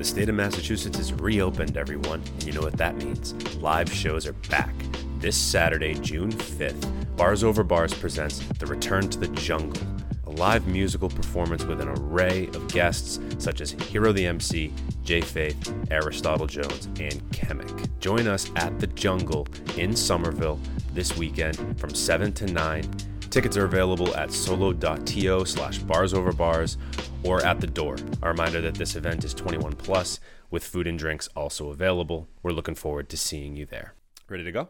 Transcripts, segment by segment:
The state of Massachusetts is reopened, everyone, and you know what that means. Live shows are back. This Saturday, June 5th, Bars Over Bars presents The Return to the Jungle, a live musical performance with an array of guests such as Hero the MC, Jay Faith, Aristotle Jones, and Chemic. Join us at the Jungle in Somerville this weekend from 7 to 9. Tickets are available at solo.to slash bars over bars or at the door. A reminder that this event is 21 plus with food and drinks also available. We're looking forward to seeing you there. Ready to go?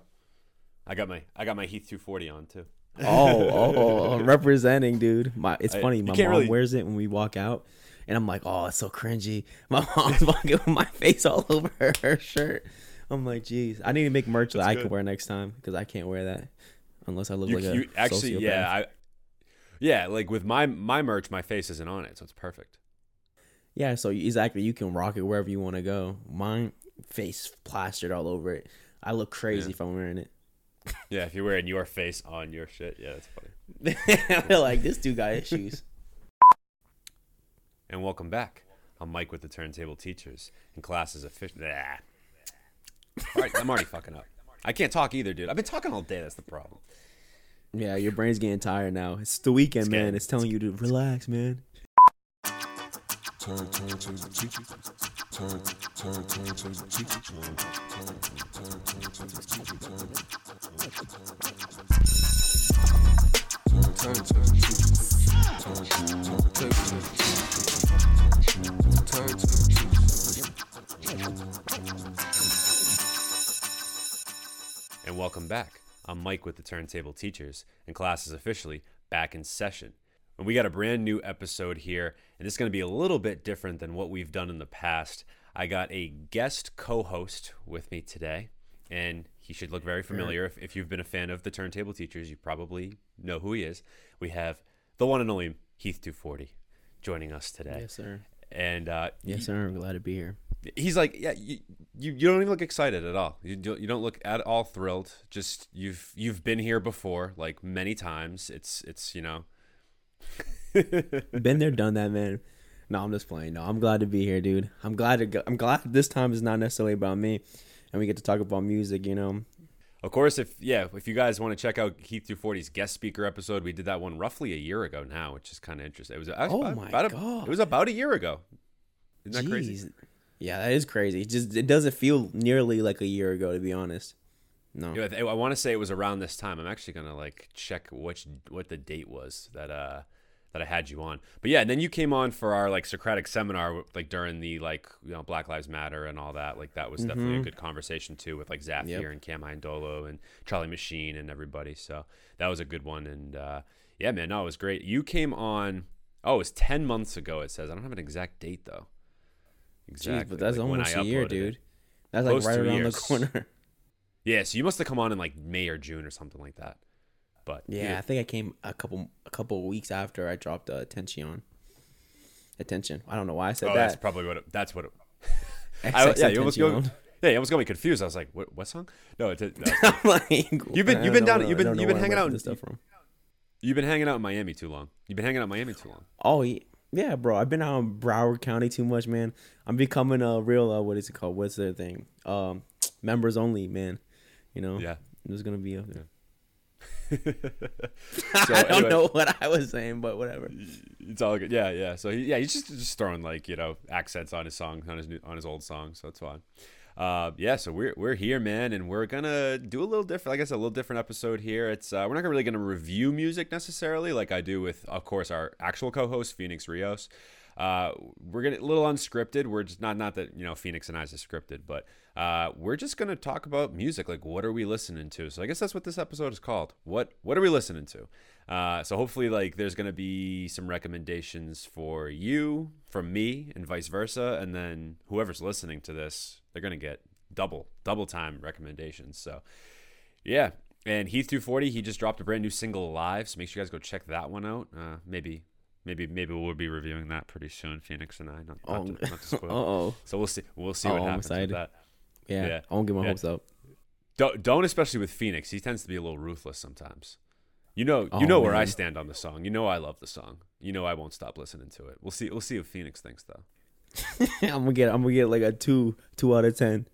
I got my I got my Heath 240 on too. Oh, oh, oh, oh, representing, dude. My, it's I- funny. My mom really- wears it when we walk out, and I'm like, oh, it's so cringy. My mom's walking with my face all over her, her shirt. I'm like, geez, I need to make merch that That's I can wear next time because I can't wear that unless I look You, like a you actually sociopath. yeah, I yeah, like with my my merch, my face isn't on it, so it's perfect. yeah. So exactly, you can rock it wherever you want to go. Mine face plastered all over it. I look crazy Yeah. if I'm wearing it. Yeah, if you're wearing your face on your shit, yeah, that's funny. I feel like this dude got issues. And welcome back. I'm Mike with the Turntable Teachers, and class is official. Nah. All right, I'm already fucking up. I can't talk either, dude. I've been talking all day. That's the problem. Yeah, your brain's getting tired now. It's the weekend, It's man. getting- It's telling you to relax, man. Turn, turn to the teacher. Turn, turn, turn to the teacher. Turn, turn, turn, turn to the teacher. Turn, turn, And welcome back. I'm Mike with the Turntable Teachers, and class is officially back in session. And we got a brand new episode here, and this is going to be a little bit different than what we've done in the past. I got a guest co host with me today, and he should look very familiar. If, if you've been a fan of the Turntable Teachers, you probably know who he is. We have the one and only Heath 240 joining us today. Yes, sir. And uh, Yes, sir. I'm glad to be here. He's like, yeah, you, you, you don't even look excited at all. You don't, you don't look at all thrilled. Just you've you've been here before, like many times. It's it's you know. Been there, done that, man. No, I'm just playing. No, I'm glad to be here, dude. I'm glad to go. I'm glad this time is not necessarily about me, and we get to talk about music. You know, Of course, if yeah, if you guys want to check out Heath 240's guest speaker episode, we did that one roughly a year ago now, which is kind of interesting. It was Oh about, my about a- God. it was about a year ago. Isn't that crazy? Yeah, that is crazy. It just it doesn't feel nearly like a year ago, to be honest. No. I, th- I want to say it was around this time. I'm actually gonna like check which what the date was that uh that I had you on. But yeah, and then you came on for our like Socratic seminar like during the like you know Black Lives Matter and all that. Like that was definitely a good conversation too with like Zafir Mm-hmm. Yep. and Cam Dolo and Charlie Machine and everybody. So that was a good one. And uh yeah, man, no, it was great. You came on. Oh, it was ten months ago. It says I don't have an exact date though. Jeez, Exactly. but that's like, almost I a year, uploaded it. dude. That's Close like right around years. the corner. Yeah, so you must have come on in like May or June or something like that. But Yeah, I think I came a couple a couple weeks after I dropped uh, attention. Attention. I don't know why I said Oh, that's that. probably what. It, that's what. It, I, yeah, you almost go. Yeah, you almost got me confused. I was like, "What? What song?" No, it, no. Like, You've been- you've been down- you've been- you've been hanging out this stuff from. you've been hanging out in Miami too long. You've been hanging out in Miami too long. Oh yeah, yeah, bro. I've been out in Broward County too much, man. I'm becoming a real uh, what is it called? What's their thing? Um, members only, man. You know. Yeah. There's gonna be a. So I don't anyway, know what I was saying, but whatever. It's all good. Yeah, yeah. So he, yeah, he's just just throwing like you know accents on his song on his new, on his old song. So that's fine. Uh, yeah, so we're we're here, man, and we're gonna do a little different. I guess a little different episode here. It's uh, we're not really gonna review music necessarily, like I do with, of course, our actual co-host Phoenix Rios. Uh, we're gonna a little unscripted. We're just not not that you know Phoenix and I is scripted, but uh, we're just gonna talk about music. Like, what are we listening to? So I guess that's what this episode is called. What What are we listening to? Uh, so hopefully, like, there's gonna be some recommendations for you, from me, and vice versa. And then whoever's listening to this, they're gonna get double double time recommendations. So yeah. And Heath 240, he just dropped a brand new single live, so make sure you guys go check that one out. Uh, maybe, maybe, maybe we'll be reviewing that pretty soon. Phoenix and I, not, not, Oh, to, not to spoil. oh. So we'll see. We'll see Oh, what I'm happens with that. Yeah, Yeah. I won't get my Yeah. hopes up. Don't, don't especially with Phoenix. He tends to be a little ruthless sometimes. You know, you Oh, know where I stand on the song. You know I love the song. You know I won't stop listening to it. We'll see. We'll see what Phoenix thinks though. I'm gonna get I'm gonna get like a two two out of ten.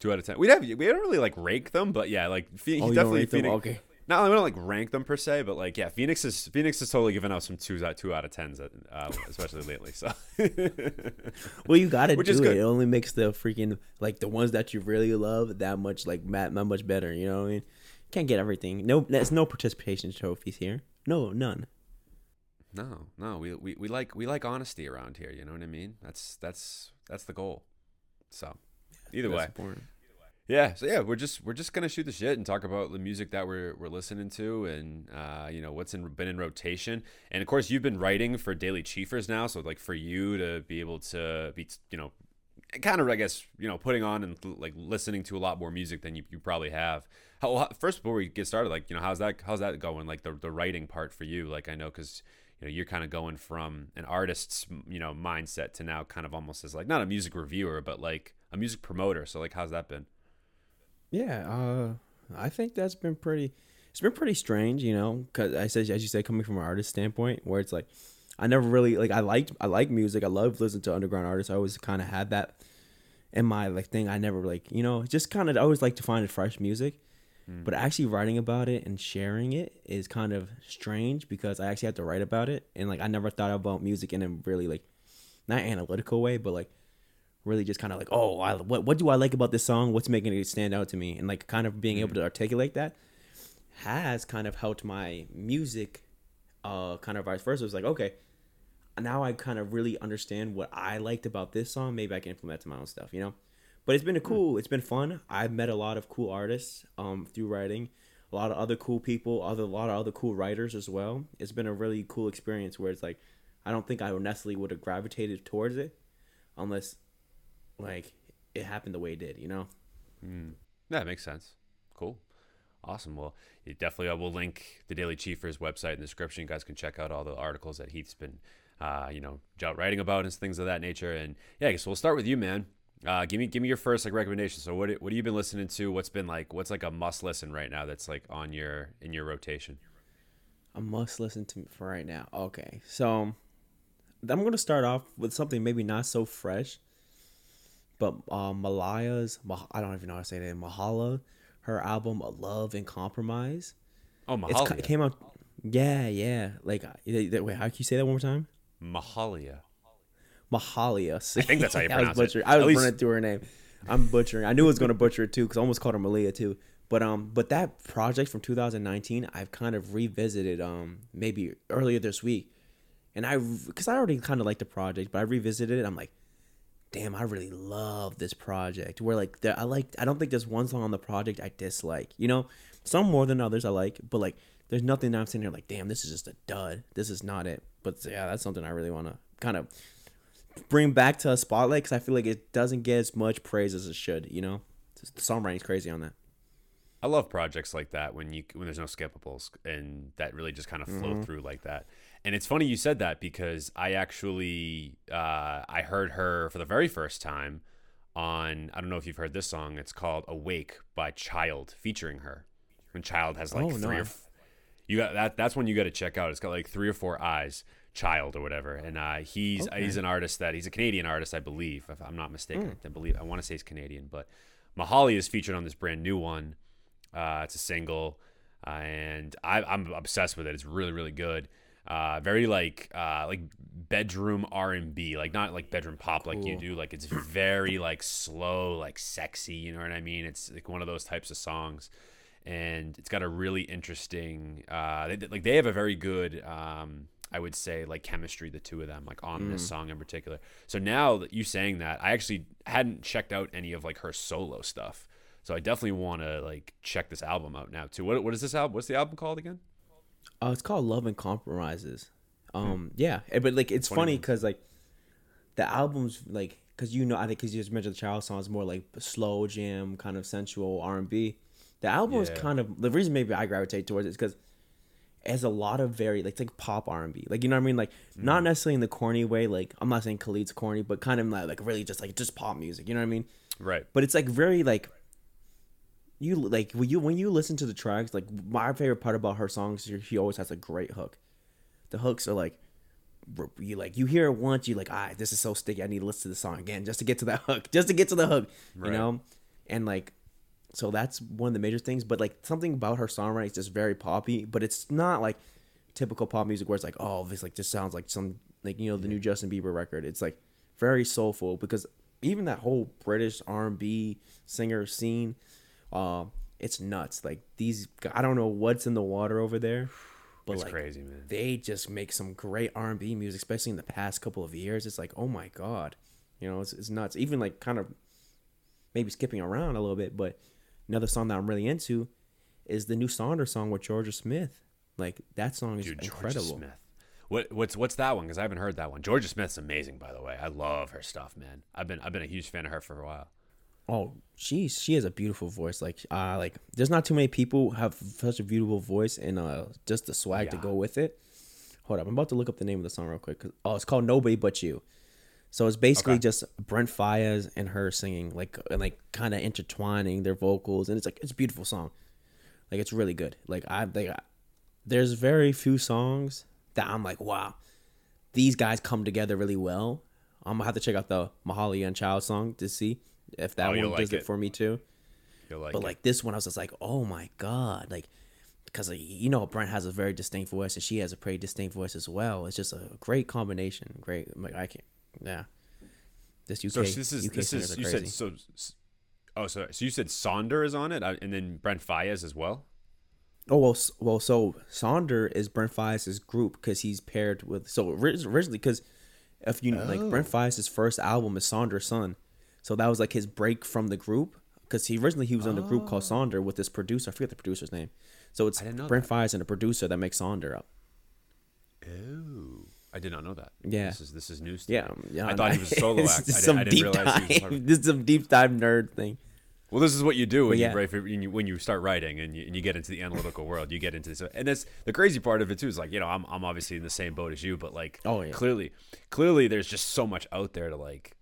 Two out of ten. We have we don't really like rank them, but yeah, like Phe- Oh, definitely rate them? Phoenix. Okay. Not we don't like rank them per se, but like yeah, Phoenix is Phoenix is totally giving us some twos out two out of tens, uh, especially lately. So Well, you gotta Which do is it. good. It only makes the freaking like the ones that you really love that much like that much better. You know what I mean? Can't get everything. No, there's no participation trophies here. No, none. No, no, we, we we like we like honesty around here. You know what I mean? That's that's that's the goal. So either way, important. Yeah, so yeah, we're just we're just gonna shoot the shit and talk about the music that we're we're listening to and uh, you know what's in been in rotation. And of course, you've been writing for Daily Chiefers now, so like for you to be able to be you know kind of I guess you know putting on and like listening to a lot more music than you, you probably have. How, first before we get started, like you know how's that how's that going? Like the the writing part for you, like I know because you know you're kind of going from an artist's you know mindset to now kind of almost as like not a music reviewer but like a music promoter. So like how's that been? Yeah, uh, I think that's been pretty. It's been pretty strange, you know, because I said, as you say, coming from an artist standpoint, where it's like, I never really like. I liked, I like music. I love listening to underground artists. I always kind of had that in my like thing. I never like, you know, just kind of. I always like to find fresh music, but actually writing about it and sharing it is kind of strange because I actually have to write about it, and like I never thought about music in a really like, not analytical way, but like really just kind of like, oh, I, what what do I like about this song? What's making it stand out to me? And like kind of being able to articulate that has kind of helped my music, uh, kind of vice versa. It's like okay, now I kind of really understand what I liked about this song. Maybe I can implement to my own stuff, you know. But it's been a cool. It's been fun. I've met a lot of cool artists um through writing. A lot of other cool people, other a lot of other cool writers as well. It's been a really cool experience where it's like, I don't think I necessarily would have gravitated towards it, unless like it happened the way it did, you know? That makes sense. Cool. Awesome. Well, you definitely I will link the Daily Chiefers website in the description. You guys can check out all the articles that Heath's been, uh, you know, writing about and things of that nature. And yeah, I guess we'll start with you, man. Uh, give me give me your first like recommendation. So what what have you been listening to? What's been like what's like a must listen right now that's like on your in your rotation? A must listen to for right now. Okay, so I'm gonna start off with something maybe not so fresh, but uh, Malaya's I don't even know how to say that. Mahala, her album "Love and Compromise." Oh, It's, it came out. Yeah, yeah. Like, uh, wait, how can you say that one more time? Mahalia. Mahalia. I think that's how you I was pronounce it. butchering. I At was least- running through her name. I'm butchering. I knew I was gonna butcher it too because I almost called her Malia too. But um, but that project from 2019, I've kind of revisited um maybe earlier this week, and I because I already kind of liked the project, but I revisited it. I'm like, damn, I really love this project. Where like there, I like I don't think there's one song on the project I dislike. You know, some more than others I like, but like there's nothing that I'm sitting here like, damn, this is just a dud. This is not it. But yeah, that's something I really want to kind of bring back to a spotlight because I feel like it doesn't get as much praise as it should. You know, the songwriting's crazy on that. I love projects like that when you when there's no skippables and that really just kind of flow Mm-hmm. through like that. And it's funny you said that because I actually uh, I heard her for the very first time on I don't know if you've heard this song. It's called "Awake" by Child, featuring her. When Child has like Oh, no, three or I- f- you got that. That's one you got to check out. It's got like three or four eyes. Child or whatever, and uh, he's Okay. he's an artist that he's a Canadian artist, I believe, if I'm not mistaken. Hmm. I believe I want to say he's Canadian, but Mahali is featured on this brand new one. Uh, it's a single, uh, and I, I'm obsessed with it. It's really, really good. Uh, very like uh, like bedroom R and B, like not like bedroom pop like you do. Like it's very like slow, like sexy. You know what I mean? It's like one of those types of songs, and it's got a really interesting. Uh, they, like they have a very good. Um, I would say like chemistry, the two of them, like on this song in particular. So now that you saying that, I actually hadn't checked out any of like her solo stuff. So I definitely want to like check this album out now too. What what is this album? What's the album called again? Uh, it's called Love and Compromises. Um, yeah, eh, but like it's 20 funny because like the album's like because you know I think because you just mentioned the child song is more like slow jam kind of sensual R and B. The album is kind of the reason maybe I gravitate towards it is because has a lot of very like it's like pop R and B. Like you know what I mean? Like not Mm. necessarily in the corny way. Like I'm not saying Khalid's corny, but kind of like, like really just like just pop music. You know what I mean? Right. but it's like very like you like when you when you listen to the tracks like my favorite part about her songs is she always has a great hook the hooks are like you like you hear it once, you like, ah, this is so sticky. I need to listen to the song again just to get to that hook, just to get to the hook, Right. you know. And like, so that's one of the major things. But like something about her songwriting is just very poppy, but it's not like typical pop music where it's like, oh, this like just sounds like some like you know the new Justin Bieber record. It's like very soulful because even that whole British R and B singer scene, uh, it's nuts. Like these, I don't know what's in the water over there, but It's like crazy, man. they just make some great R and B music, especially in the past couple of years. It's like, oh my god, you know, it's, it's nuts. Even like kind of maybe skipping around a little bit, but another song that I'm really into is the new Sonder song with Jorja Smith. Like that song is Dude, Jorja incredible. Smith. What what's what's that one? Because I haven't heard that one. Jorja Smith's amazing, by the way. I love her stuff, man. I've been I've been a huge fan of her for a while. Oh, she's she has a beautiful voice. Like uh like there's not too many people who have such a beautiful voice and uh just the swag to go with it. Hold up, I'm about to look up the name of the song real quick. 'cause- oh, it's called Nobody But You. So it's basically Okay. just Brent Faiyaz and her singing, like and like kind of intertwining their vocals, and it's like it's a beautiful song. Like it's really good. Like I like I, there's very few songs that I'm like, wow, these guys come together really well. I'm gonna have to check out the Mahalia and Child song to see if that Oh, one does it. it. for me too. You'll like But it. like this one, I was just like, oh my god, like because you know Brent has a very distinct voice and she has a pretty distinct voice as well. It's just a great combination. Great, like I can't, yeah. This UK, so this is UK this is are you crazy. said so. Oh, so so you said Sonder is on it, uh, and then Brent Faiyaz as well. Oh well, well. So Sonder is Brent Faiyaz's group because he's paired with. So ori- originally, because if you like Oh. Brent Faiyaz's first album is Sonder's Son, so that was like his break from the group. Because he originally he was in a group called Sonder with this producer. I forget the producer's name. So it's Oh. I didn't know Brent that. Faiyaz and a producer that makes Sonder up. Oh, I did not know that. Yeah. this is this is news. to Yeah, me. yeah. I thought he was a solo act. I, some I didn't deep realize he was part of dive. This is some deep dive nerd thing. Well, this is what you do when yeah. you write for, when you when you start writing and you, and you get into the analytical world. You get into this, and that's the crazy part of it too. Is like you know I'm I'm obviously in the same boat as you, but like Oh, yeah. clearly clearly there's just so much out there to like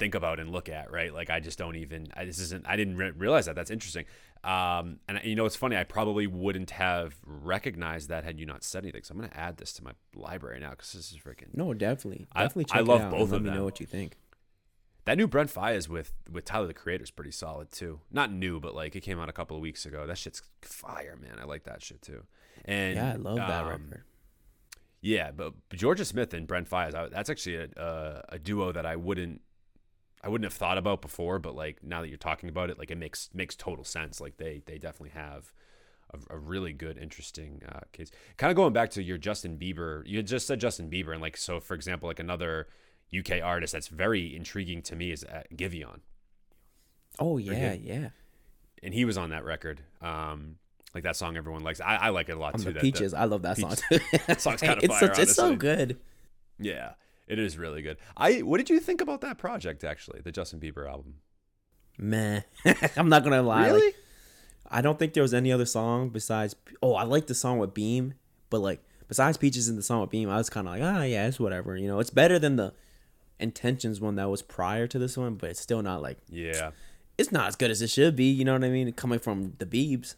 think about and look at, right? Like I just don't even. I, this isn't. I didn't re- realize that. That's interesting. Um, and you know it's funny. I probably wouldn't have recognized that had you not said anything. So I'm gonna add this to my library now because this is freaking. No, definitely, I- definitely I check love both and let of me them. know what you think. That new Brent Faiyaz with with Tyler the Creator is pretty solid too. Not new, but like it came out a couple of weeks ago. That shit's fire, man. I like that shit too. And Yeah, I love that um, record. Yeah, but Jorja Smith and Brent I, that's actually a, a a duo that I wouldn't I wouldn't have thought about before. But like now that you're talking about it, like it makes makes total sense. Like they they definitely have. A, a really good, interesting uh, case. Kind of going back to your Justin Bieber, you just said Justin Bieber, and like so, for example, like another UK artist that's very intriguing to me is uh, Giveon. Oh yeah, yeah. and he was on that record. Um, like that song everyone likes. I, I like it a lot On too. the that- peaches, that- I love that song. That song's kinda it's fire, such, it's so good. yeah, it is really good. I what did you think about that project actually, the Justin Bieber album? Meh. I'm not gonna lie. Really? Like, I don't think there was any other song besides. Oh, I like the song with Beam, but like besides Peaches and the song with Beam, I was kind of like, ah, yeah, it's whatever. You know, it's better than the Intentions one that was prior to this one, but it's still not like yeah, it's not as good as it should be. You know what I mean? Coming from the Beebs.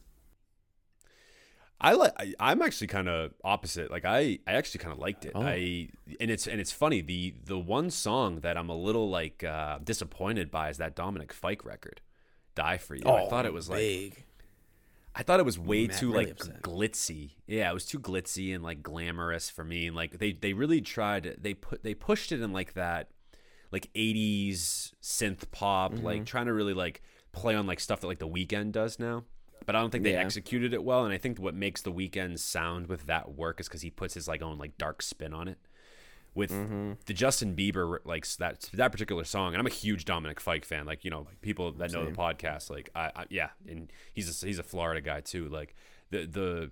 I like. I'm actually kind of opposite. Like I, I actually kind of liked it. Oh. I and it's and it's funny. The the one song that I'm a little like uh, disappointed by is that Dominic Fike record, "Die for You." I thought it was like Oh, big. I thought it was way Matt too really like upset. glitzy. Yeah, it was too glitzy and like glamorous for me. And like they they really tried they put they pushed it in like that like 80s synth pop, Mm-hmm. like trying to really like play on like stuff that like the Weeknd does now. But I don't think they Yeah. executed it well. And I think what makes the Weeknd sound with that work is because he puts his like own like dark spin on it. With Mm-hmm. the Justin Bieber like that that particular song, and I'm a huge Dominic Fike fan. Like you know, people that know the podcast, like I, I yeah, and he's a, he's a Florida guy too. Like the the,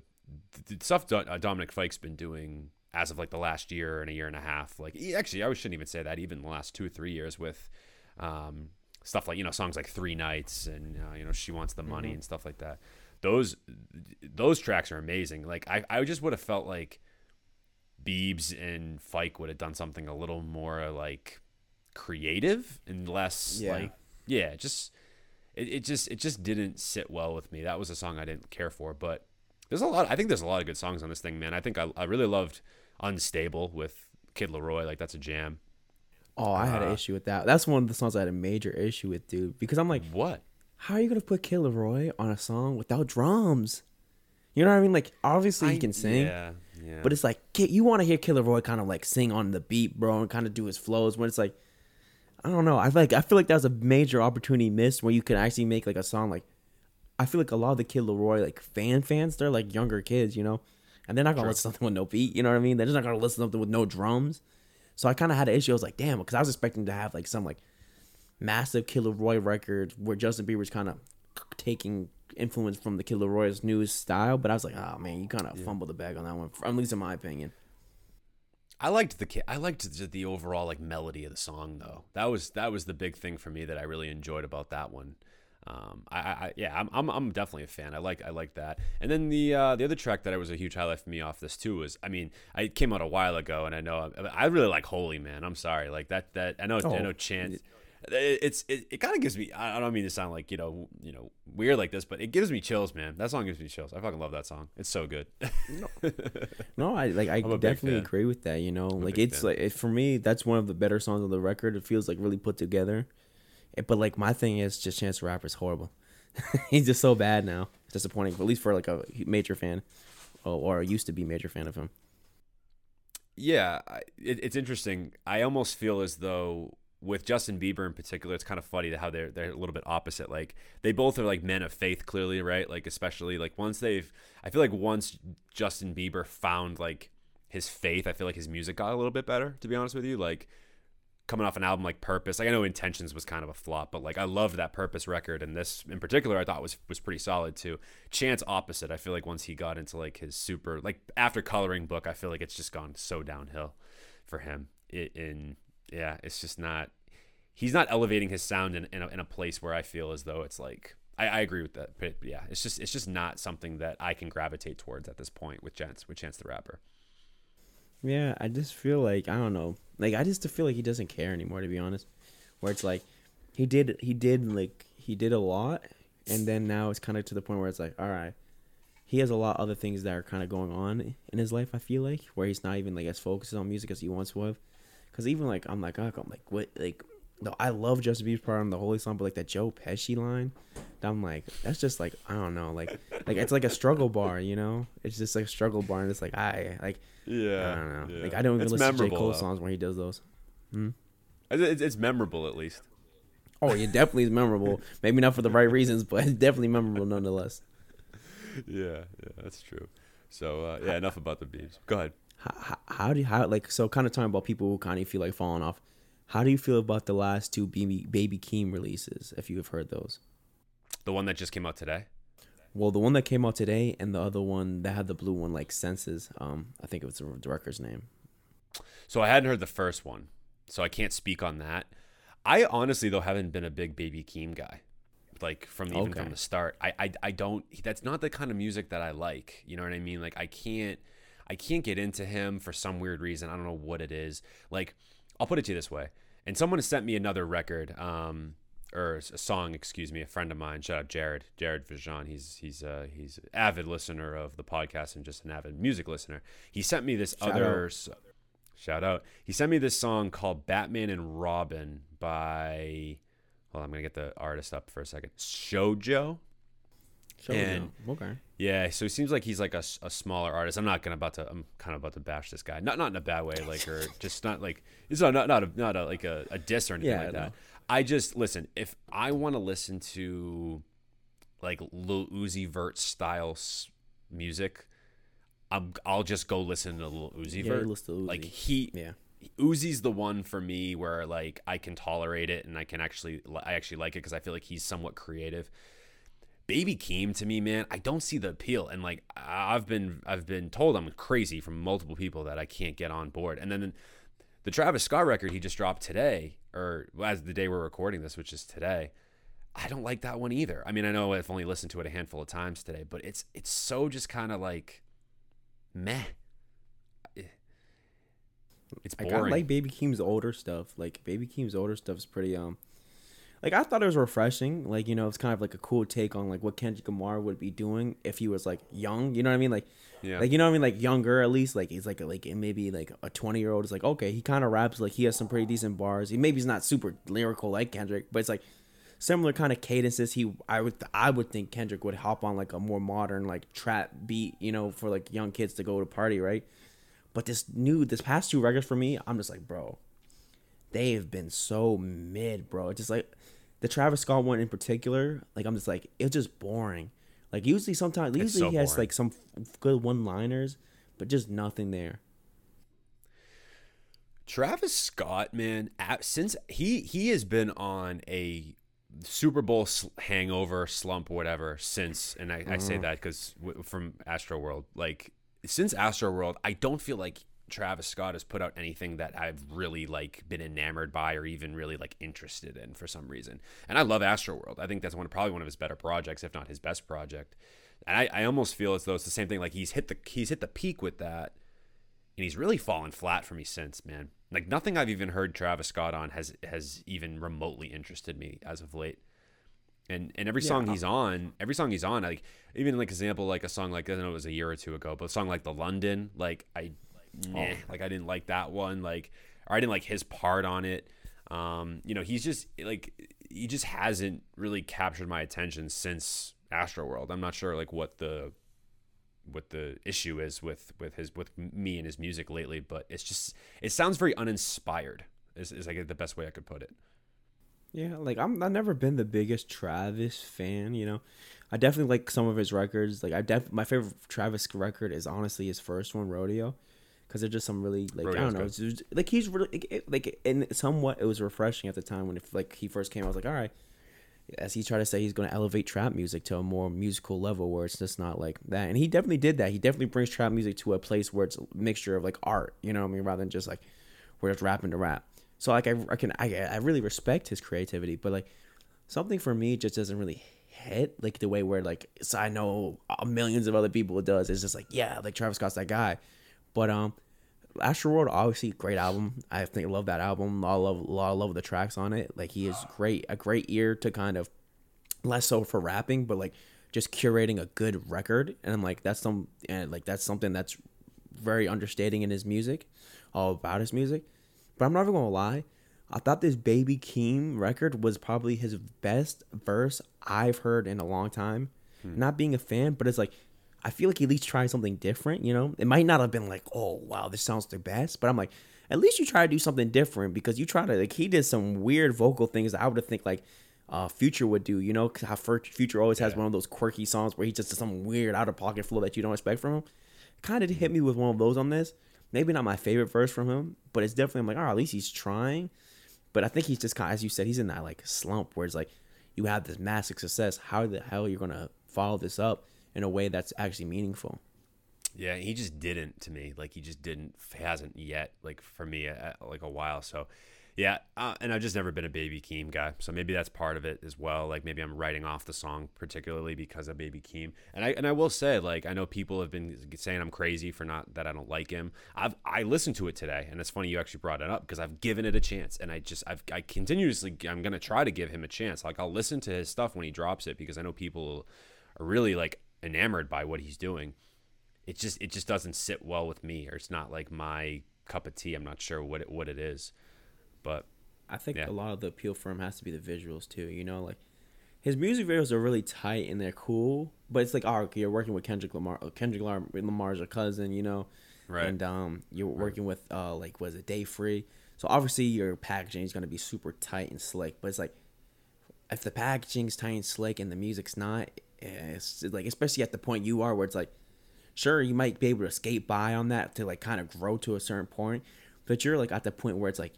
the stuff uh, Dominic Fike's been doing as of like the last year and a year and a half. Like actually, I shouldn't even say that. Even the last two or three years with um, stuff like you know songs like Three Nights and uh, you know She Wants the Money and stuff like that. Those those tracks are amazing. Like I I just would have felt like Beebs and Fike would have done something a little more like creative and less Yeah. like yeah, just it, it just it just didn't sit well with me. That was a song I didn't care for, but there's a lot I think there's a lot of good songs on this thing, man. I think I, I really loved Unstable with Kid LAROI, like that's a jam. Oh, I had an Uh, issue with that. That's one of the songs I had a major issue with, dude. Because I'm like, What? how are you gonna put Kid LAROI on a song without drums? You know what I mean? Like, obviously he can sing, Yeah, yeah. but it's like you want to hear Kid LAROI kind of like sing on the beat, bro, and kind of do his flows. When it's like, I don't know. I like. I feel like that was a major opportunity missed where you could actually make like a song like. I feel like a lot of the Kid LAROI like fan fans, they're like younger kids, you know, and they're not gonna listen to something with no beat. You know what I mean? They're just not gonna listen to something with no drums. So I kind of had an issue. I was like, damn, because I was expecting to have like some like massive Kid Roy record where Justin Bieber's kind of taking influence from the Kid LAROI's new style. But I was like, oh man, you kind of fumbled the bag on that one. At least in my opinion. I liked the I liked the, the overall like melody of the song though. That was that was the big thing for me that I really enjoyed about that one. Um, I, I I- yeah, I'm, I'm I'm definitely a fan. I like I like that. And then the uh, the other track that was a huge highlight for me off this too was I mean I it came out a while ago and I know I, I really like Holy Man. I'm sorry like that that I know I Oh. know Chance. It, it's it, it kind of gives me I I don't mean to sound like you know you know weird like this but it gives me chills man that song gives me chills I fucking love that song it's so good No, no I like I I'm definitely agree with that. You know, like it's fan. like it, for me, that's one of the better songs on the record. It feels like really put together. But like my thing is just Chance the Rapper's horrible. He's just so bad now. It's disappointing, at least for like a major fan, or, or used to be major fan of him. Yeah, it, it's interesting. I almost feel as though with Justin Bieber in particular, it's kind of funny how they're they're a little bit opposite. Like they both are like men of faith, clearly, right? Like especially like once they've, I feel like once Justin Bieber found like his faith, I feel like his music got a little bit better. To be honest with you, like coming off an album like Purpose, like I know Intentions was kind of a flop, but like I loved that Purpose record, and this in particular I thought was was pretty solid too. Chance opposite, I feel like once he got into like his super like after Coloring Book, I feel like it's just gone so downhill for him. It, in yeah, it's just not. He's not elevating his sound in in a, in a place where I feel as though it's like. I, I agree with that, but yeah, it's just it's just not something that I can gravitate towards at this point with Chance with Chance the Rapper. Yeah, I just feel like I don't know. Like I just feel like he doesn't care anymore to be honest. Where it's like he did he did like he did a lot and then now it's kind of to the point where it's like all right. He has a lot of other things that are kind of going on in his life, I feel like, where he's not even like as focused on music as he once was. Cuz even like I'm like, oh, I'm like what like no, I love Justin Bieber's part on the Holy song, but like that Joe Pesci line, I'm like, that's just like I don't know, like like it's like a struggle bar, you know? It's just like a struggle bar, and it's like I like Yeah, I don't know. Like I don't even It's listen to J Cole though. songs when he does those. Hmm? It's, it's memorable at least. Oh, yeah, definitely is memorable. Maybe not for the right reasons, but it's definitely memorable nonetheless. Yeah, yeah, that's true. So uh, yeah, enough about the Beebs. Go ahead. How, how, how do you how like so kind of talking about people who kind of feel like falling off? How do you feel about the last two Baby Baby Keem releases? If you have heard those, The one that just came out today. well, the one that came out today and the other one that had the blue one like senses. Um, I think it was the director's name. So I hadn't heard the first one, so I can't speak on that. I honestly though haven't been a big Baby Keem guy, like from even Okay. from the start. I, I I don't. That's not the kind of music that I like. You know what I mean? Like I can't I can't get into him for some weird reason. I don't know what it is. Like I'll put it to you this way. And someone has sent me another record, um, or a song, excuse me. A friend of mine, shout out Jared, Jared Vijan. He's he's uh, he's an avid listener of the podcast and just an avid music listener. He sent me this Shout other. s- Shout out. He sent me this song called Batman and Robin by hold on, I'm gonna get the artist up for a second. Shoujo. And- okay. Yeah, so it seems like he's like a smaller artist. I'm not gonna about to. I'm kind of about to bash this guy. Not not in a bad way, like or just not like it's not not not a, not a, like a, a diss or anything Yeah, like no. that. I just listen. If I want to listen to like Lil Uzi Vert style music, I'm I'll just go listen to Lil Uzi Yeah, Vert. listen to Uzi. Like he Yeah. Uzi's the one for me where like I can tolerate it and I can actually I actually like it because I feel like he's somewhat creative. Baby Keem to me, man, I don't see the appeal, and like I- I've been I've been told I'm crazy from multiple people that I can't get on board. And then the Travis Scott record he just dropped today, or as the day we're recording this, which is today. I don't like that one either. I mean, I know I've only listened to it a handful of times today, but it's it's so just kind of like meh. It's I boring. of like Baby Keem's older stuff. Like Baby Keem's older stuff is pretty um, like I thought it was refreshing. Like you know, it's kind of like a cool take on like what Kendrick Lamar would be doing if he was like young. You know what I mean? Like, Yeah. like you know what I mean? Like younger at least. Like he's like a, like maybe like a twenty year old is like okay, he kind of raps like he has some pretty decent bars. He maybe he's not super lyrical like Kendrick, but it's like similar kind of cadences. He I would I would think Kendrick would hop on like a more modern like trap beat. You know, for like young kids to go to party, right? But this new, this past two records for me, I'm just like, bro, they have been so mid, bro. It's just like the Travis Scott one in particular. Like I'm just like, it's just boring. Like usually, sometimes usually so he has boring. like some f- good one liners, but just nothing there. Travis Scott, man, since he he has been on a Super Bowl sl- hangover slump, whatever, since, and I, I say mm-hmm. that because w- from Astro World, like since Astro World, I don't feel like Travis Scott has put out anything that I've really like been enamored by or even really like interested in for some reason. And I love Astro World. I think that's one probably one of his better projects, if not his best project. And I, I almost feel as though it's the same thing. Like he's hit the he's hit the peak with that, and he's really fallen flat for me since, man. Like nothing I've even heard Travis Scott on has has even remotely interested me as of late. And and every song he's on, every song he's on, like even like example like a song like I don't know it was a year or two ago, but a song like the London, like I, meh, like I didn't like that one, like or I didn't like his part on it. Um, you know, he's just like he just hasn't really captured my attention since Astro World. I'm not sure like what the what the issue is with with his with me and his music lately, but it's just it sounds very uninspired. Is is like the best way I could put it. Yeah, like I'm I've never been the biggest Travis fan, you know. I definitely like some of his records. Like I def my favorite Travis record is honestly his first one, Rodeo, because they're just some really like I don't know, good. it's just, like he's really like and somewhat it was refreshing at the time when if like he first came. I was like, all right, as he tried to say, he's going to elevate trap music to a more musical level where it's just not like that. And he definitely did that. He definitely brings trap music to a place where it's a mixture of like art, you know what I mean, rather than just like we're just rapping to rap. So like I, I can I, I really respect his creativity, but like something for me just doesn't really hit like the way where like so I know uh, millions of other people it does. It's just like yeah, like Travis Scott's that guy, but um. Astro World, obviously, great album. I think love that album. I love, lot of love the tracks on it. Like he is great, a great ear to kind of less so for rapping, but like just curating a good record. And I'm like, that's some, and like that's something that's very understating in his music, all about his music. But I'm not even gonna lie, I thought this Baby Keem record was probably his best verse I've heard in a long time. Not being a fan, but it's like I feel like he at least tried something different. You know, it might not have been like, oh wow, this sounds the best, but I'm like, at least you try to do something different because you try to like he did some weird vocal things that I would have think like uh Future would do. You know, 'cause how Future always has one of those quirky songs where he just does some weird out of pocket flow that you don't expect from him. Kind of hit me with one of those on this. Maybe not my favorite verse from him, but it's definitely I'm like, oh, at least he's trying. But I think he's just kind of, as you said, he's in that like slump where it's like you have this massive success. How the hell are you're gonna follow this up in a way that's actually meaningful? Yeah, he just didn't to me. Like he just didn't, hasn't yet. Like for me, uh, like a while. So, yeah, uh, and I've just never been a Baby Keem guy. So maybe that's part of it as well. Like maybe I'm writing off the song particularly because of Baby Keem. And I and I will say, like I know people have been saying I'm crazy for not that I don't like him. I've I listened to it today, and it's funny you actually brought it up because I've given it a chance, and I just I've I continuously I'm gonna try to give him a chance. Like I'll listen to his stuff when he drops it because I know people are really like enamored by what he's doing it just it just doesn't sit well with me or it's not like my cup of tea i'm not sure what it, what it is but I think Yeah. a lot of the appeal for him has to be the visuals too. You know, like his music videos are really tight and they're cool, but it's like, oh, okay, you're working with Kendrick Lamar. uh, Kendrick Lamar, Lamar's a cousin, you know, Right. And um, you're working with uh, like was it Dave Free? So obviously your packaging is gonna be super tight and slick, but it's like if the packaging's tight and slick and the music's not, it's like especially at the point you are where it's like sure you might be able to skate by on that to like kind of grow to a certain point but you're like at the point where it's like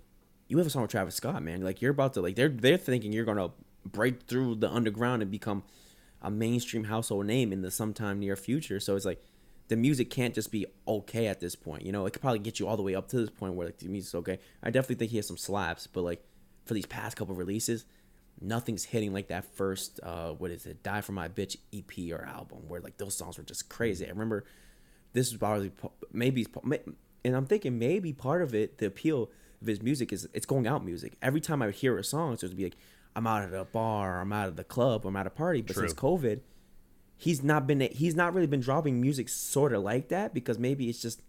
you have a song with Travis Scott man. Like you're about to like they're they're thinking you're gonna break through the underground and become a mainstream household name in the sometime near future. So it's like the music can't just be okay at this point you know? It could probably get you all the way up to this point where like the music's okay. I definitely think he has some slaps but like for these past couple releases nothing's hitting like that first uh what is it die for my bitch ep or album where like those songs were just crazy i remember this is probably maybe and i'm thinking maybe part of it the appeal of his music is it's going out music every time i would hear a song so it'd be like I'm out at a bar, I'm out of the club, I'm at a party. But since COVID, he's not been he's not really been dropping music sort of like that because maybe it's just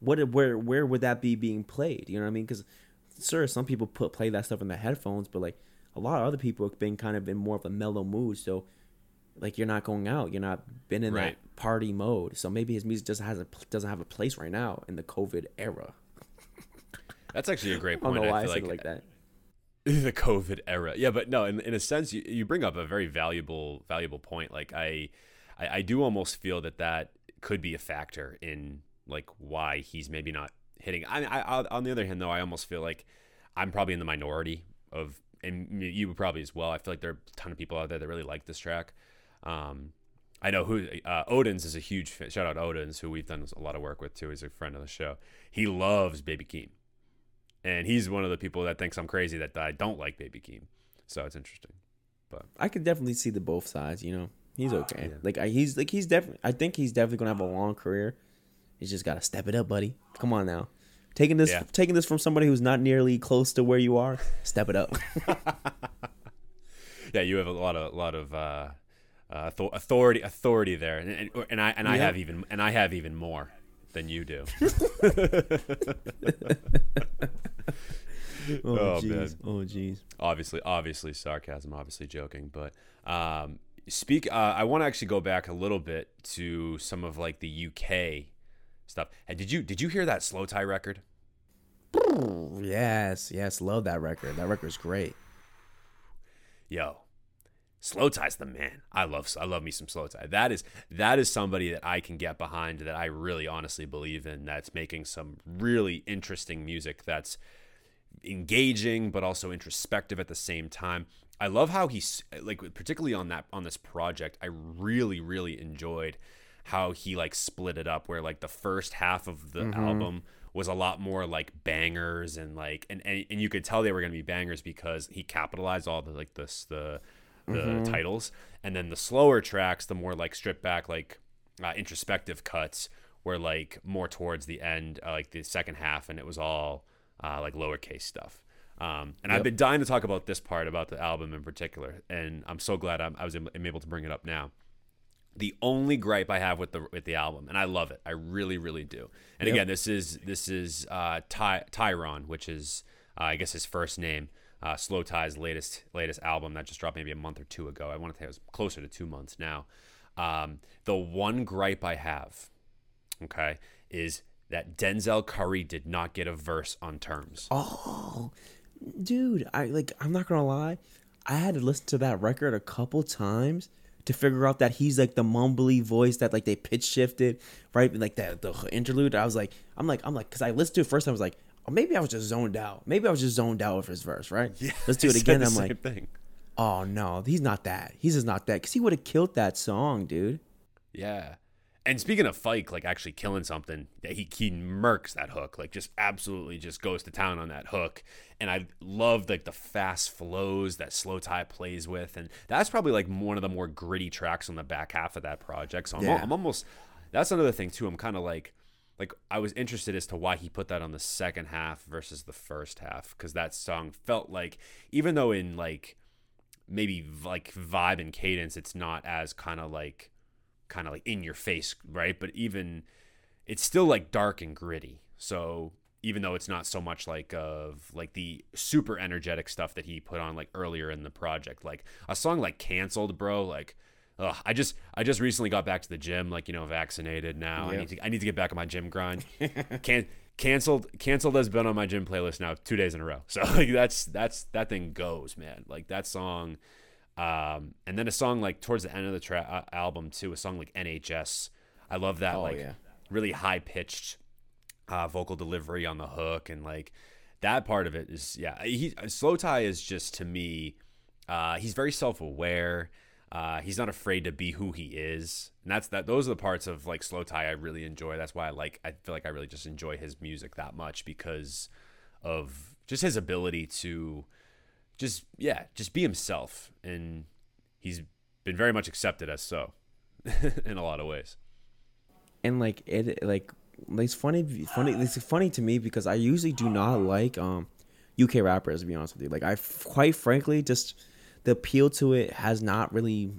what where where would that be being played? You know what I mean? Because sure, some people put play that stuff in their headphones, but like a lot of other people have been kind of in more of a mellow mood. So like you're not going out, you're not been in Right. that party mode. So maybe his music just has a doesn't have a place right now in the COVID era. That's actually a great point. I don't know why I, said it like that. the COVID era. Yeah, but no, in, in a sense, you, you bring up a very valuable valuable point. Like I, I, I do almost feel that that could be a factor in like why he's maybe not hitting. I, I, I on the other hand, though, I almost feel like I'm probably in the minority of, and you would probably as well. I feel like there are a ton of people out there that really like this track. Um, I know who uh, Odins is a huge fan. shout out Odins, who we've done a lot of work with too. He's a friend of the show. He loves Baby Keem and he's one of the people that thinks I'm crazy that I don't like Baby Keem. So it's interesting. But I could definitely see the both sides. You know, he's okay. Yeah. Like I, he's like he's definitely. I think he's definitely gonna have a long career. He's just gotta step it up, buddy. Come on now. Taking this, Yeah. taking this from somebody who's not nearly close to where you are. Step it up. Yeah, you have a lot of lot of uh, uh, authority authority there, and, and, and I and I have even and I have even more than you do. oh Oh, jeez. Oh jeez. obviously, obviously sarcasm, obviously joking, but um, speak. Uh, I want to actually go back a little bit to some of like the UK stuff. And did you did you hear that slowthai record? Yes, yes. Love that record. That record's great. yo, slowthai's the man. I love I love me some slowthai. That is that is somebody that I can get behind that I really honestly believe in. That's making some really interesting music. That's engaging but also introspective at the same time. I love how he's like particularly on that on this project. I really really enjoyed how he like split it up where like the first half of the album was a lot more like bangers and like and, and and you could tell they were going to be bangers because he capitalized all the like this the the titles. And then the slower tracks the more like stripped back like uh, introspective cuts were like more towards the end uh, like the second half and it was all uh, like lowercase stuff. Um, and I've been dying to talk about this part about the album in particular and I'm so glad I'm, I was am able to bring it up now the only gripe I have with the with the album, and I love it, I really really do. And Yep. again, this is this is uh, Ty Tyron, which is uh, I guess his first name. Uh, slowthai's latest latest album that just dropped maybe a month or two ago. I want to say it was closer to two months now. Um, the one gripe I have, okay, is that Denzel Curry did not get a verse on terms. Oh, dude, I like. I'm not gonna lie. I had to listen to that record a couple times to figure out that he's like the mumbly voice that like they pitch shifted, right? Like that the interlude. I was like, I'm like, I'm like, because I listened to it first. I was like, oh, maybe I was just zoned out. Maybe I was just zoned out with his verse, right? Yeah. Let's do it again. I'm like, thing. oh no, he's not that. He's just not that. Because he would have killed that song, dude. Yeah. And speaking of Fike, like actually killing something, he he murks that hook, like just absolutely just goes to town on that hook. And I love like the fast flows that slowthai plays with, and that's probably like one of the more gritty tracks on the back half of that project. So I'm, Yeah. I'm almost that's another thing too. I'm kind of like like I was interested as to why he put that on the second half versus the first half because that song felt like even though in like maybe like vibe and cadence, it's not as kind of like kind of like in your face, right? But even it's still like dark and gritty. So even though it's not so much like of like the super energetic stuff that he put on like earlier in the project, like a song like "Cancelled," bro, like. Ugh, I just I just recently got back to the gym, like you know, vaccinated now. Yeah. I need to I need to get back on my gym grind. Can canceled canceled has been on my gym playlist now two days in a row. So like that's that's that thing goes, man. Like that song, um, and then a song like towards the end of the tra- uh, album too, a song like NHS. I love that Oh, like yeah. really high pitched uh, vocal delivery on the hook and like that part of it is yeah. He slowthai is just to me, uh, he's very self aware. Uh, he's not afraid to be who he is, and that's that. Those are the parts of like slowthai I really enjoy. That's why I like. I feel like I really just enjoy his music that much because of just his ability to just yeah, just be himself, and he's been very much accepted as so in a lot of ways. and like it like it's funny funny it's funny to me because I usually do not like um UK rappers to be honest with you. Like I quite frankly just the appeal to it has not really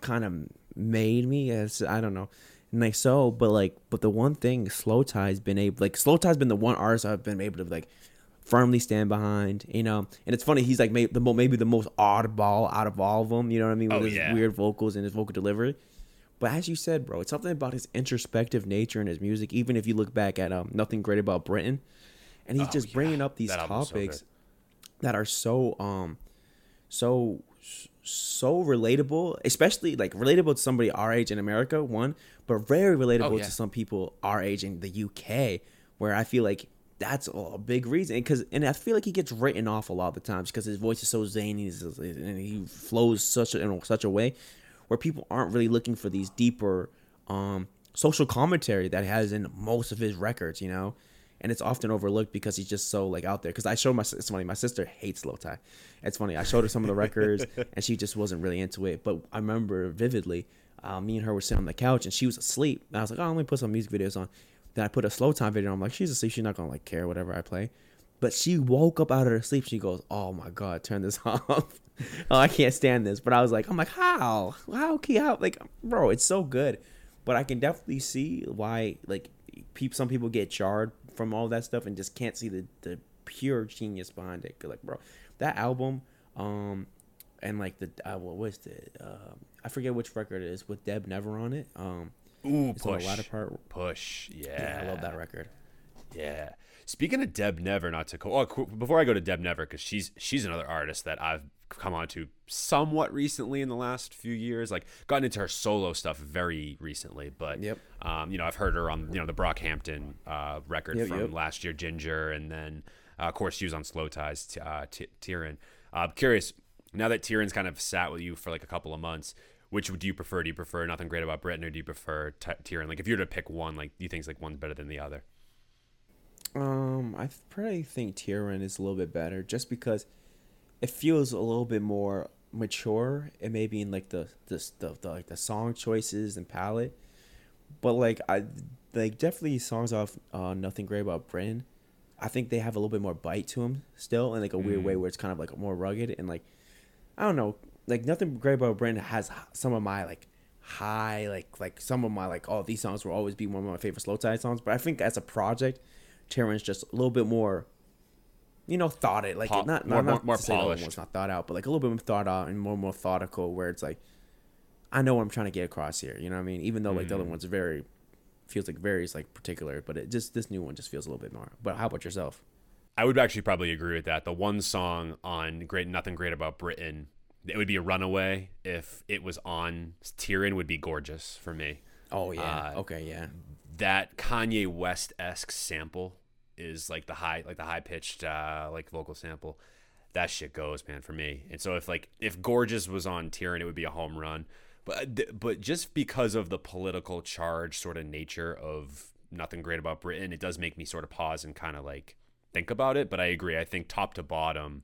kind of made me as I don't know. And like so, but like, but the one thing slowthai's been able, like, slowthai's been the one artist I've been able to like firmly stand behind, you know. And it's funny, he's like maybe the maybe the most oddball out of all of them, you know what I mean, with Oh, his yeah. weird vocals and his vocal delivery. But as you said, bro, it's something about his introspective nature in his music. Even if you look back at um, "Nothing Great About Britain," and he's Oh, just bringing yeah. up these That album's so topics that are so um, so so relatable, especially like relatable to somebody our age in America, one, but very relatable Oh, yeah. to some people our age in the UK, where I feel like that's a big reason. Because and I feel like he gets written off a lot of the times because his voice is so zany and he flows such a, in such a way where people aren't really looking for these deeper um, social commentary that he has in most of his records, you know. And it's often overlooked because he's just so like out there. Because I showed my it's funny, my sister hates slowthai. It's funny. I showed her some of the records and she just wasn't really into it. But I remember vividly, uh, me and her were sitting on the couch and she was asleep. And I was like, oh, let me put some music videos on. Then I put a slowthai video. I'm like, she's asleep. She's not gonna like care whatever I play. But she woke up out of her sleep. She goes, "Oh my god, turn this off! oh, I can't stand this." But I was like, "I'm like, how? How Key how? Like, bro, it's so good." But I can definitely see why, like, people. Some people get charred from all that stuff and just can't see the the pure genius behind it. like, bro, that album, um, and like the uh, what was it? Uh, I forget which record it is with Deb Never on it. Um, Ooh, it's push. the latter part. Push. Yeah. Yeah, I love that record. Yeah. Speaking of Deb Never, not to co- oh, before I go to Deb Never, because she's she's another artist that I've come on to somewhat recently in the last few years. Like gotten into her solo stuff very recently, but Yep. um, you know I've heard her on you know the Brockhampton uh, record Yep, from yep. last year, Ginger, and then uh, of course she was on slowthai's, uh, t- TYRON. Uh, I'm curious now that TYRON's kind of sat with you for like a couple of months. Which would you prefer? Do you prefer Nothing Great About Britain, or do you prefer Ty- TYRON? Like, if you were to pick one, like, do you think like one's better than the other? Um, I probably think TYRON is a little bit better just because it feels a little bit more mature and maybe in like the the, the, the like the song choices and palette. But like I like definitely songs off uh Nothing Great About Britain. I think they have a little bit more bite to them still in like a weird way where it's kind of like more rugged and like I don't know, like Nothing Great About Britain has some of my like high like like some of my like oh these songs will always be one of my favorite slowthai songs. But I think as a project, TYRON's just a little bit more you know, thought it like Po- not more- not, not more- more the other polished. not thought out, but like a little bit more thought out and more methodical. Where it's like, I know what I'm trying to get across here. You know what I mean? Even though like the other Mm. one's very feels like very like particular, but it just this new one just feels a little bit more. But how about yourself? I would actually probably agree with that. The one song on Great Nothing Great About Britain, it would be a runaway if it was on TYRON would be gorgeous for me. Oh yeah, Uh, okay, yeah, That Kanye West esque sample is like the high like the high pitched uh like vocal sample. That shit goes, man, for me. And so if like if Gorgeous was on TYRON, it would be a home run. But but just because of the political charge sort of nature of Nothing Great About Britain, it does make me sort of pause and kind of like think about it. But I agree. I think top to bottom,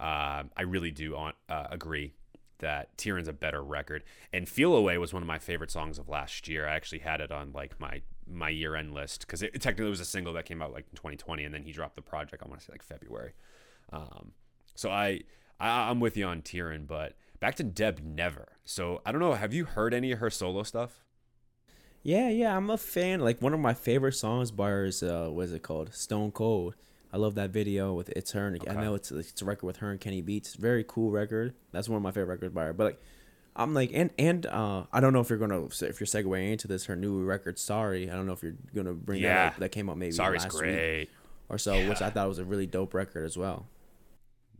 uh, I really do on, uh, agree that TYRON's a better record. And Feel Away was one of my favorite songs of last year. I actually had it on like my my year end list because it, technically was a single that came out like in 2020, and then he dropped the project. I want to say like February. Um, so I, I I'm with you on TYRON, but back to Deb Never. So I don't know. Have you heard any of her solo stuff? yeah, yeah. I'm a fan. Like one of my favorite songs by her is uh, what is it called? Stone Cold. I love that video with it's her. And, I know it's it's a record with her and Kenny Beats. Very cool record. That's one of my favorite records by her. But like, I'm like, and and uh, I don't know if you're gonna if you're segueing into this her new record. Sorry, I don't know if you're gonna bring that up. That came out maybe Sorry's last week great. or so, which I thought was a really dope record as well.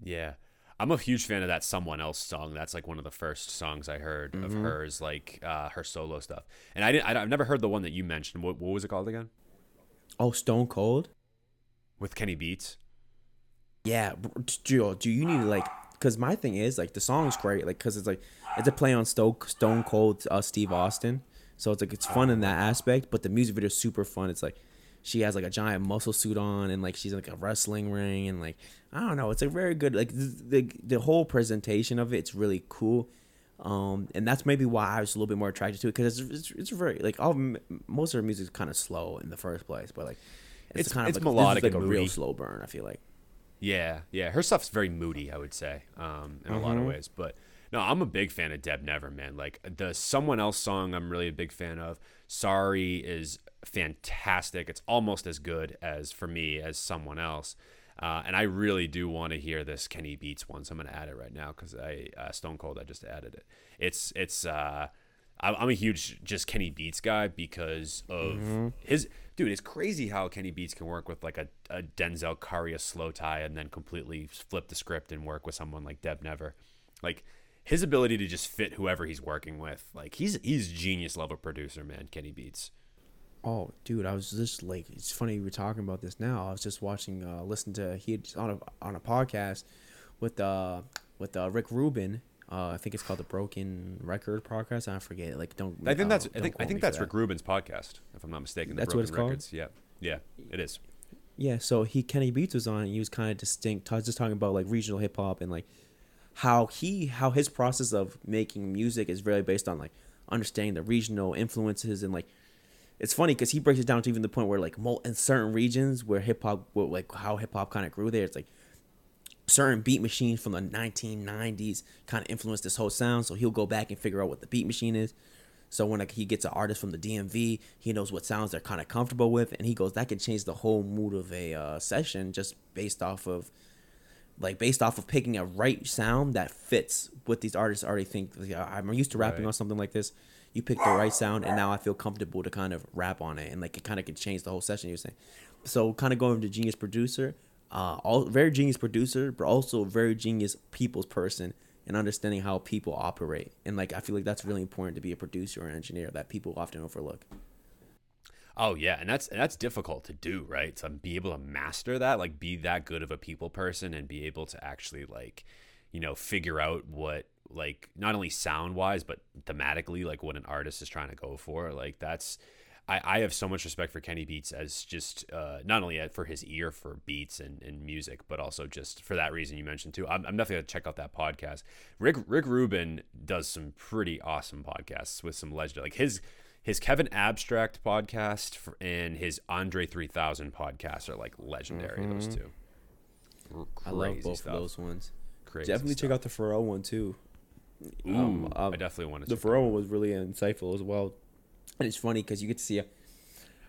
Yeah. I'm a huge fan of that Someone Else song. That's like one of the first songs I heard of Mm-hmm. hers, like uh, her solo stuff. And I didn't, I, I've never heard the one that you mentioned. What, what was it called again? Oh, Stone Cold. With Kenny Beats. Yeah, br- Joe, do you need to like? Because my thing is like the song's great, like because it's like it's a play on Stone Stone Cold uh, Steve Austin, so it's like it's fun in that aspect. But the music video is super fun. It's like she has like a giant muscle suit on, and like she's like a wrestling ring, and like I don't know, it's a very good like the the, the whole presentation of it. It's really cool. Um, and that's maybe why I was a little bit more attracted to it because it's, it's, it's very like all most of her music is kind of slow in the first place, but like it's, It's- kind of it's like, melodic this is, and like a real slow burn. I feel like. Yeah, yeah. Her stuff's very moody, I would say, um, in a lot of Mhm. ways. But no, I'm a big fan of Deb Never, man. Like the Someone Else song, I'm really a big fan of. Sorry is fantastic. It's almost as good as for me as Someone Else. Uh, and I really do want to hear this Kenny Beats one, so I'm gonna add it right now because I uh, Stone Cold I just added it. It's it's uh, I'm I'm a huge just Kenny Beats guy because of his dude. It's crazy how Kenny Beats can work with like a, a Denzel Curry, a slowthai, and then completely flip the script and work with someone like Deb Never. Like his ability to just fit whoever he's working with. Like he's he's genius level producer, man. Kenny Beats. Oh, dude, I was just like, it's funny we're talking about this now. I was just watching, uh, listen to he had- on a on a podcast with uh with uh, Rick Rubin. Uh, I think it's called the Broken Record podcast. I forget. Like, don't. I think uh, that's I think I think that's that. Rick Rubin's podcast, if I'm not mistaken. The That's what Broken it's called? Yeah, yeah, it is. Yeah, so he Kenny Beats was on. And he was kind of distinct, just talking about like regional hip hop and like how he how his process of making music is really based on like understanding the regional influences and like it's funny because he breaks it down to even the point where like in certain regions where hip hop like how hip hop kind of grew there, it's like certain beat machines from the 1990s kind of influenced this whole sound. So he'll go back and figure out what the beat machine is. So when like, he gets an artist from the DMV, he knows what sounds they're kind of comfortable with, and he goes that can change the whole mood of a uh, session just based off of like based off of picking a right sound that fits what these artists already think. I'm used to rapping Right. on something like this. You pick the right sound, and now I feel comfortable to kind of rap on it, and like it kind of can change the whole session. You were saying, so kind of going to genius producer, uh, all very genius producer, but also very genius people's person, and understanding how people operate. And like I feel like that's really important to be a producer or engineer that people often overlook. Oh yeah, and that's and that's difficult to do, right? To be able to master that, like be that good of a people person and be able to actually like, you know, figure out what like not only sound wise but thematically like what an artist is trying to go for. Like that's I, I have so much respect for Kenny Beats as just uh, not only for his ear for beats and, and music, but also just for that reason you mentioned too. I'm, I'm definitely gonna check out that podcast. Rick Rick Rubin does some pretty awesome podcasts with some legend like his his Kevin Abstract podcast for, and his Andre 3000 podcast are like legendary. Those two. I love both stuff. of those ones. Crazy Definitely check out the Pharrell one too. Ooh, um, uh, I definitely want to. See The Pharrell one was really insightful as well, and it's funny because you get to see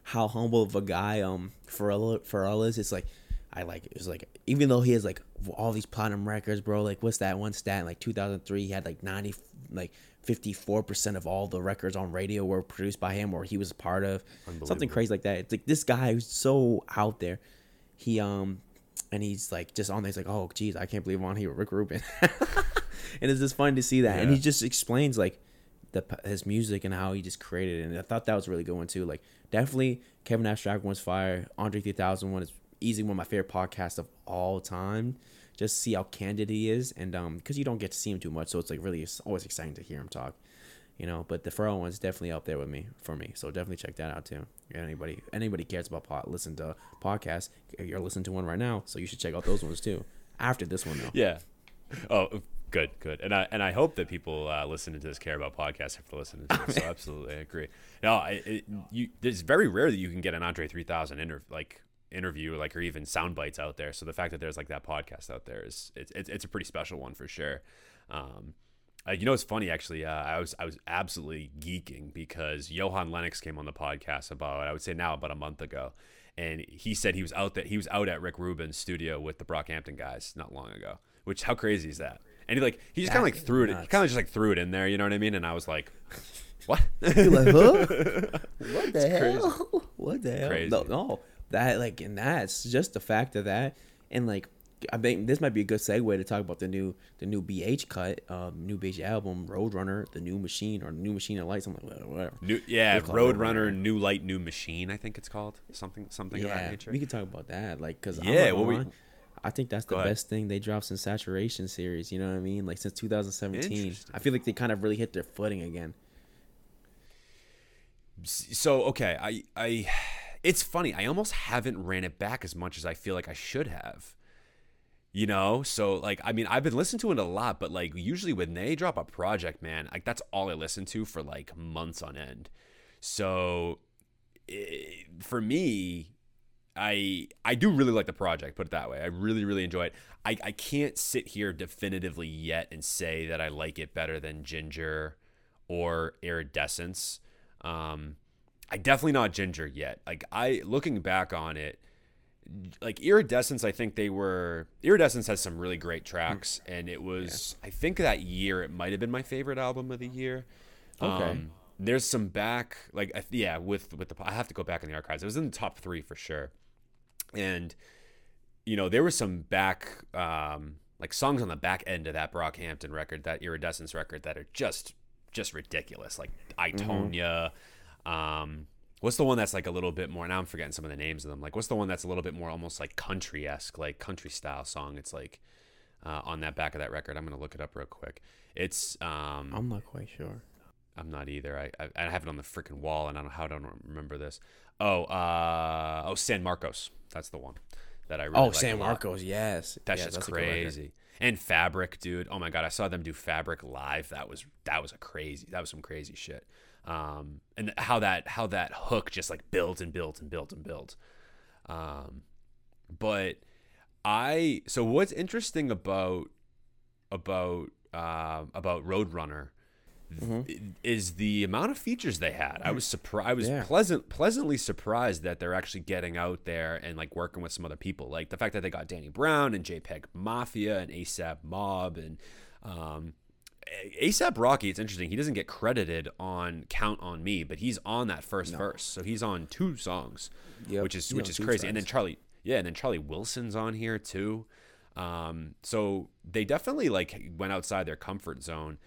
how humble of a guy um Pharrell Pharrell is. It's like I like it's like even though he has like all these platinum records, bro. Like what's that one stat? Like 2003, he had like 90 like 54 percent of all the records on radio were produced by him or he was a part of. Something crazy like that. It's like this guy who's so out there. He um and he's like just on there. He's like, oh geez, I can't believe I'm on here with Rick Rubin. and it's just fun to see that. And he just explains like the his music and how he just created it. And I thought that was really good one too. Like definitely Kevin Abstract one's fire. Andre 3000 one is easily one of my favorite podcasts of all time. Just see how candid he is, and um, because you don't get to see him too much, so it's like really it's always exciting to hear him talk. You know, but the Pharrell one's definitely up there with me for me. So definitely check that out too. If Anybody anybody cares about pod, listen to podcasts. You're listening to one right now, so you should check out those ones too. After this one though. Yeah. Oh, good, good. And I and I hope that people uh, listening to this care about podcasts after listening to this. So absolutely, I agree. No, I, it, you. It's very rare that you can get an Andre 3000 inter, like interview, like or even sound bites out there. So the fact that there's like that podcast out there is it's it's, it's a pretty special one for sure. Um, uh, you know, it's funny actually. Uh, I was I was absolutely geeking because Johan Lenox came on the podcast about I would say now about a month ago, and he said he was out that he was out at Rick Rubin's studio with the Brockhampton guys not long ago. Which how crazy is that? And he like he just kind of like threw it. He kind of just like threw it in there. You know what I mean? And I was like, what? Like, huh? what the crazy. hell? What the hell? Crazy. No, no, that like, and that's just the fact of that, and like, I think this might be a good segue to talk about the new, the new BH cut, um, new BH album, Roadrunner, the new machine, or new machine of light, something like whatever. New, yeah, it Roadrunner, New Light, New Machine. I think it's called something something of that Yeah, nature. we could talk about that, like, cause Yeah, I'm what we- not gonna lie, I think that's the best thing they dropped since Saturation series. You know what I mean? Like since 2017, I feel like they kind of really hit their footing again. so okay i i it's funny i almost haven't ran it back as much as i feel like i should have you know so like i mean i've been listening to it a lot but like usually when they drop a project man like that's all i listen to for like months on end so i for me I I do really like the project. Put it that way. I really really enjoy it. I I can't sit here definitively yet and say that I like it better than Ginger or Iridescence. Um, I definitely not Ginger yet. Like I looking back on it, like Iridescence, I think they were Iridescence has some really great tracks, and it was I think that year it might have been my favorite album of the year. Okay. Um, there's some back like yeah with with the I have to go back in the archives. It was in the top three for sure, and you know there was some back um, like songs on the back end of that Brockhampton record, that Iridescence record that are just just ridiculous. Like Itonia. Um, what's the one that's like a little bit more? Now I'm forgetting some of the names of them. Like what's the one that's a little bit more almost like country esque, like country style song? It's like uh, on that back of that record. I'm gonna look it up real quick. It's um, I'm not quite sure. I'm not either. I, I I have it on the freaking wall, and I don't know how I don't remember this. Oh, uh, oh, San Marcos. That's the one that I really Oh, like San. Marcos, yes. That's Yeah, just that's a good record. crazy. And Fabric, dude. Oh my god, I saw them do Fabric live. That was that was a crazy. That was some crazy shit. Um, and how that how that hook just like built and built and built and built. Um, but I so what's interesting about about uh, about Roadrunner is the amount of features they had. I was surprised. I was Yeah. pleasant pleasantly surprised that they're actually getting out there and like working with some other people. Like the fact that they got Danny Brown and JPEG Mafia and ASAP Mob and um, ASAP Rocky. It's interesting. He doesn't get credited on Count on Me, but he's on that first verse. So he's on two songs, Yep, which is he's which is crazy. And then. Charlie, yeah, and then Charlie Wilson's on here too. Um, so they definitely like went outside their comfort zone.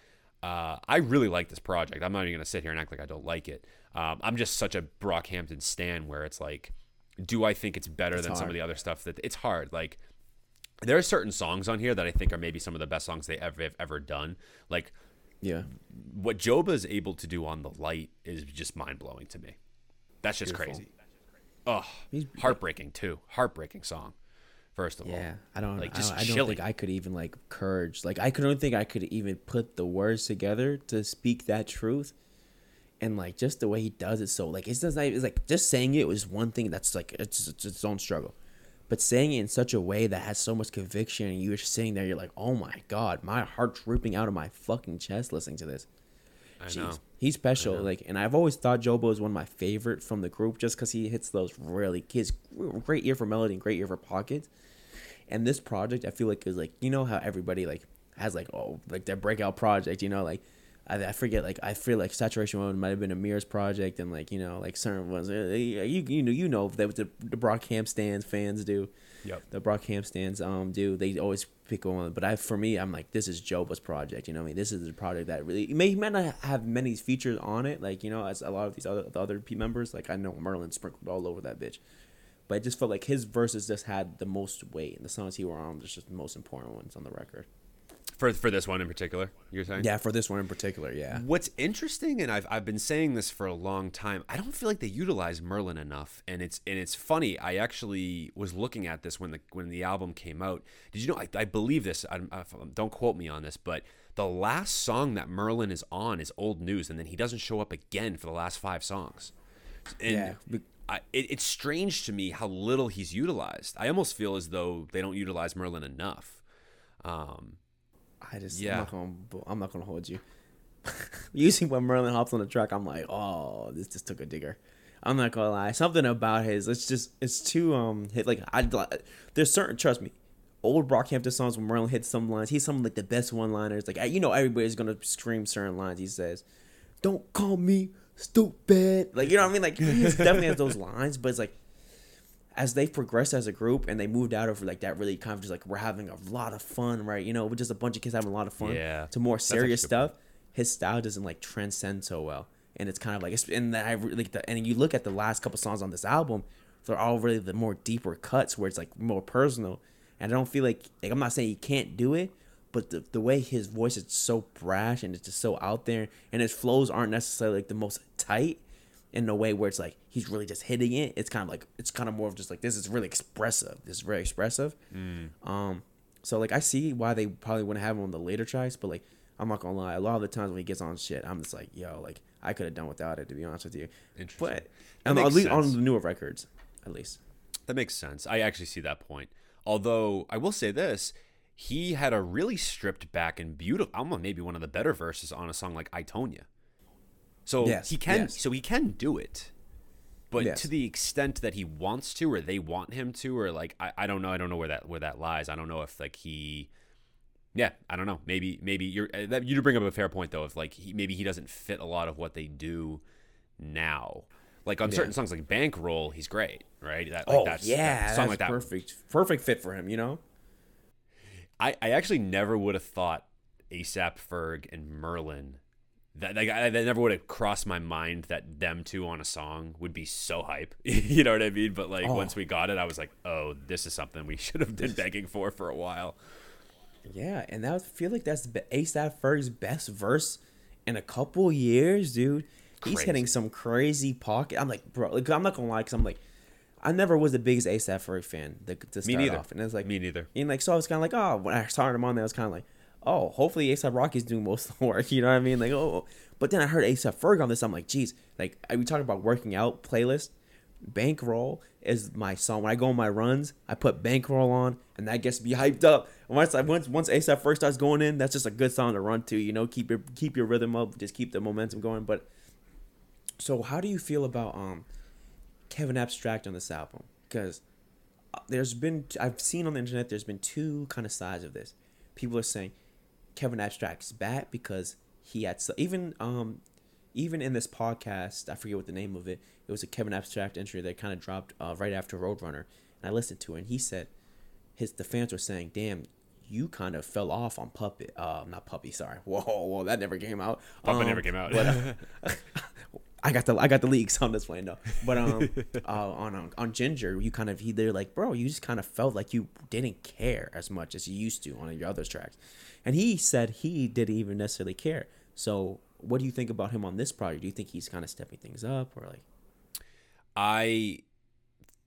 Uh, I really like this project. I'm not even gonna sit here and act like I don't like it. Um, I'm just such a Brockhampton stan where it's like, do I think it's better than some of the other stuff that it's hard. Like there are certain songs on here that I think are maybe some of the best songs they ever have ever done. Like Yeah. what Joba is able to do on the light is just mind blowing to me. That's just Beautiful. crazy. Oh, heartbreaking too. Heartbreaking song. First of all, Yeah, I don't. Like, I just don't, I don't think I could even like courage. Like I could don't think I could even put the words together to speak that truth. And like just the way he does it, so like it's just like it's like just saying it was one thing that's like it's, it's its own struggle, but saying it in such a way that has so much conviction, and you're just sitting there, you're like, oh my god, my heart's ripping out of my fucking chest listening to this. I Jeez. know. He's special. Like, and I've always thought Joba is one of my favorite from the group just because he hits those really. Has great ear for melody and great ear for pockets. And this project, I feel like is like you know how everybody like has like oh like their breakout project. You know, like I, I forget like I feel like Saturation One might have been Ameer's project, and like you know like certain ones uh, you you know you know that the the Brockhamp stands fans do. Yep. The stands um do they always pick one, but I for me I'm like this is Joba's project. You know what I mean this is a project that really it may he might not have many features on it like you know as a lot of these other the other P members like I know Merlyn sprinkled all over that bitch. But I just felt like his verses just had the most weight, and the songs he were on was just the most important ones on the record. For for this one in particular, you're saying? Yeah, for this one in particular, yeah. What's interesting, and I've, I've been saying this for a long time, I don't feel like they utilize Merlyn enough, and it's and it's funny. I actually was looking at this when the when the album came out. Did you know? I, I believe this. I, I, don't quote me on this, but the last song that Merlyn is on is Old News, and then he doesn't show up again for the last five songs. And Yeah, be- I, it, it's strange to me how little he's utilized. I almost feel as though they don't utilize Merlyn enough. Um, I just Yeah. I'm not gonna I'm not gonna hold you. Usually when Merlyn hops on the track, I'm like, oh, this just took a digger. I'm not gonna lie. Something about his, it's just it's too um hit like I there's certain trust me. Old Brockhampton songs when Merlyn hits some lines, he's some like the best one liners. Like you know everybody's gonna scream certain lines. He says, "Don't call me stupid." Like you know what I mean? Like he definitely has those lines, but it's like as they progressed as a group and they moved out of like that really kind of just like we're having a lot of fun, right? You know, we're just a bunch of kids having a lot of fun. Yeah. To more serious stuff, his style doesn't like transcend so well, and it's kind of like it's and I like the and you look at the last couple songs on this album, they're all really the more deeper cuts where it's like more personal, and I don't feel like like I'm not saying he can't do it. But the, the way his voice is so brash and it's just so out there, and his flows aren't necessarily like the most tight, in a way where it's like he's really just hitting it. It's kind of like it's kind of more of just like this is really expressive. This is very expressive. Um, so like I see why they probably wouldn't have him on the later tracks, but like I'm not gonna lie, a lot of the times when he gets on shit, I'm just like, yo, like I could have done without it to be honest with you. Interesting. But at least on the newer records, at least. That makes sense. I actually see that point. Although I will say this, he had a really stripped back and beautiful, almost maybe one of the better verses on a song like "I Tonya." So Yes, he can, yes. so he can do it, but Yes. to the extent that he wants to, or they want him to, or like I, I don't know, I don't know where that where that lies. I don't know if like he, yeah, I don't know. Maybe maybe you're uh, that you do bring up a fair point though. If like he, maybe he doesn't fit a lot of what they do now. Like on certain songs like Bankroll, he's great, right? That, like, oh that's, yeah, that song like that. perfect, perfect fit for him. You know. I, I actually never would have thought ASAP Ferg and Merlyn. That like, I, that never would have crossed my mind that them two on a song would be so hype. you know what I mean? But like Oh. once we got it, I was like, oh, this is something we should have been begging for for a while. Yeah, and that was, I feel like that's the ASAP Ferg's best verse in a couple years, dude. He's hitting some crazy pocket. I'm like, bro, like, I'm not gonna lie, cause I'm like, I never was the biggest ASAP Ferg fan to, to start neither. off, and it's like Me neither. And like, so I was kind of like, oh, when I started him on there, I was kind of like, oh, hopefully ASAP Rocky's doing most of the work. You know what I mean? Like, oh, but then I heard ASAP Ferg on this. I'm like, geez, like I- we talk about working out playlist. Bankroll is my song. When I go on my runs, I put Bankroll on, and that gets me hyped up. Once I once once ASAP Ferg starts going in, that's just a good song to run to. You know, keep your keep your rhythm up, just keep the momentum going. But so, how do you feel about um Kevin Abstract on this album? Because there's been I've seen on the internet there's been two kind of sides of this. People are saying Kevin Abstract's back because he had so, even um even in this podcast I forget what the name of it. It was a Kevin Abstract entry that kind of dropped uh, right after Roadrunner, and I listened to it. and He said his the fans were saying, "Damn." You kind of fell off on Puppet. Uh, not Puppy. Sorry. Whoa, whoa, that never came out. Puppet Um, never came out. but, uh, I got the I got the leaks on this one though. But um, uh, on on on Ginger, you kind of he they're like, bro, you just kind of felt like you didn't care as much as you used to on your other tracks, and he said he didn't even necessarily care. So, what do you think about him on this project? Do you think he's kind of stepping things up, or like? I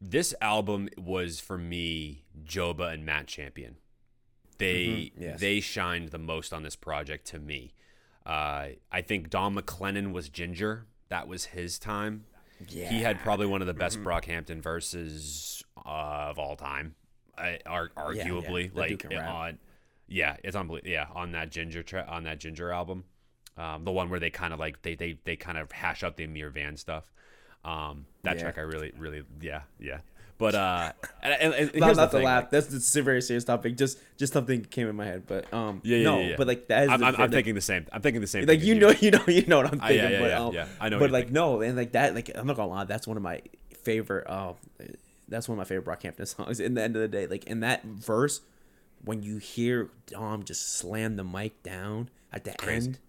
this album was for me Joba and Matt Champion. They Mhm, yes. they shined the most on this project to me. Uh, I think Dom McLennon was Ginger. That was his time. Yeah, He had probably one of the best Brockhampton verses uh, of all time, I, ar- yeah, arguably. that dude like rap. on, yeah, it's unbelievable. Yeah, on that Ginger tra- on that Ginger album, um, the one where they kind of like they they they kind of hash out the Ameer Vann stuff. Um, that Yeah. track I really really yeah yeah. But uh, and, and, not, the thing, laugh. like- That's a very serious topic. Just just something came in my head, but um, yeah, yeah, no, yeah, yeah. but like that is I'm, the I'm, I'm thinking the same. I'm thinking the same. like thing you know you know you know what I'm Ah, yeah, thinking yeah, but yeah, um, yeah. I know but like thinking. no and like that like I'm not gonna lie that's one of my favorite uh that's one of my favorite Brockhampton songs in the end of the day like in that verse when you hear Dom just slam the mic down at the Crazy. end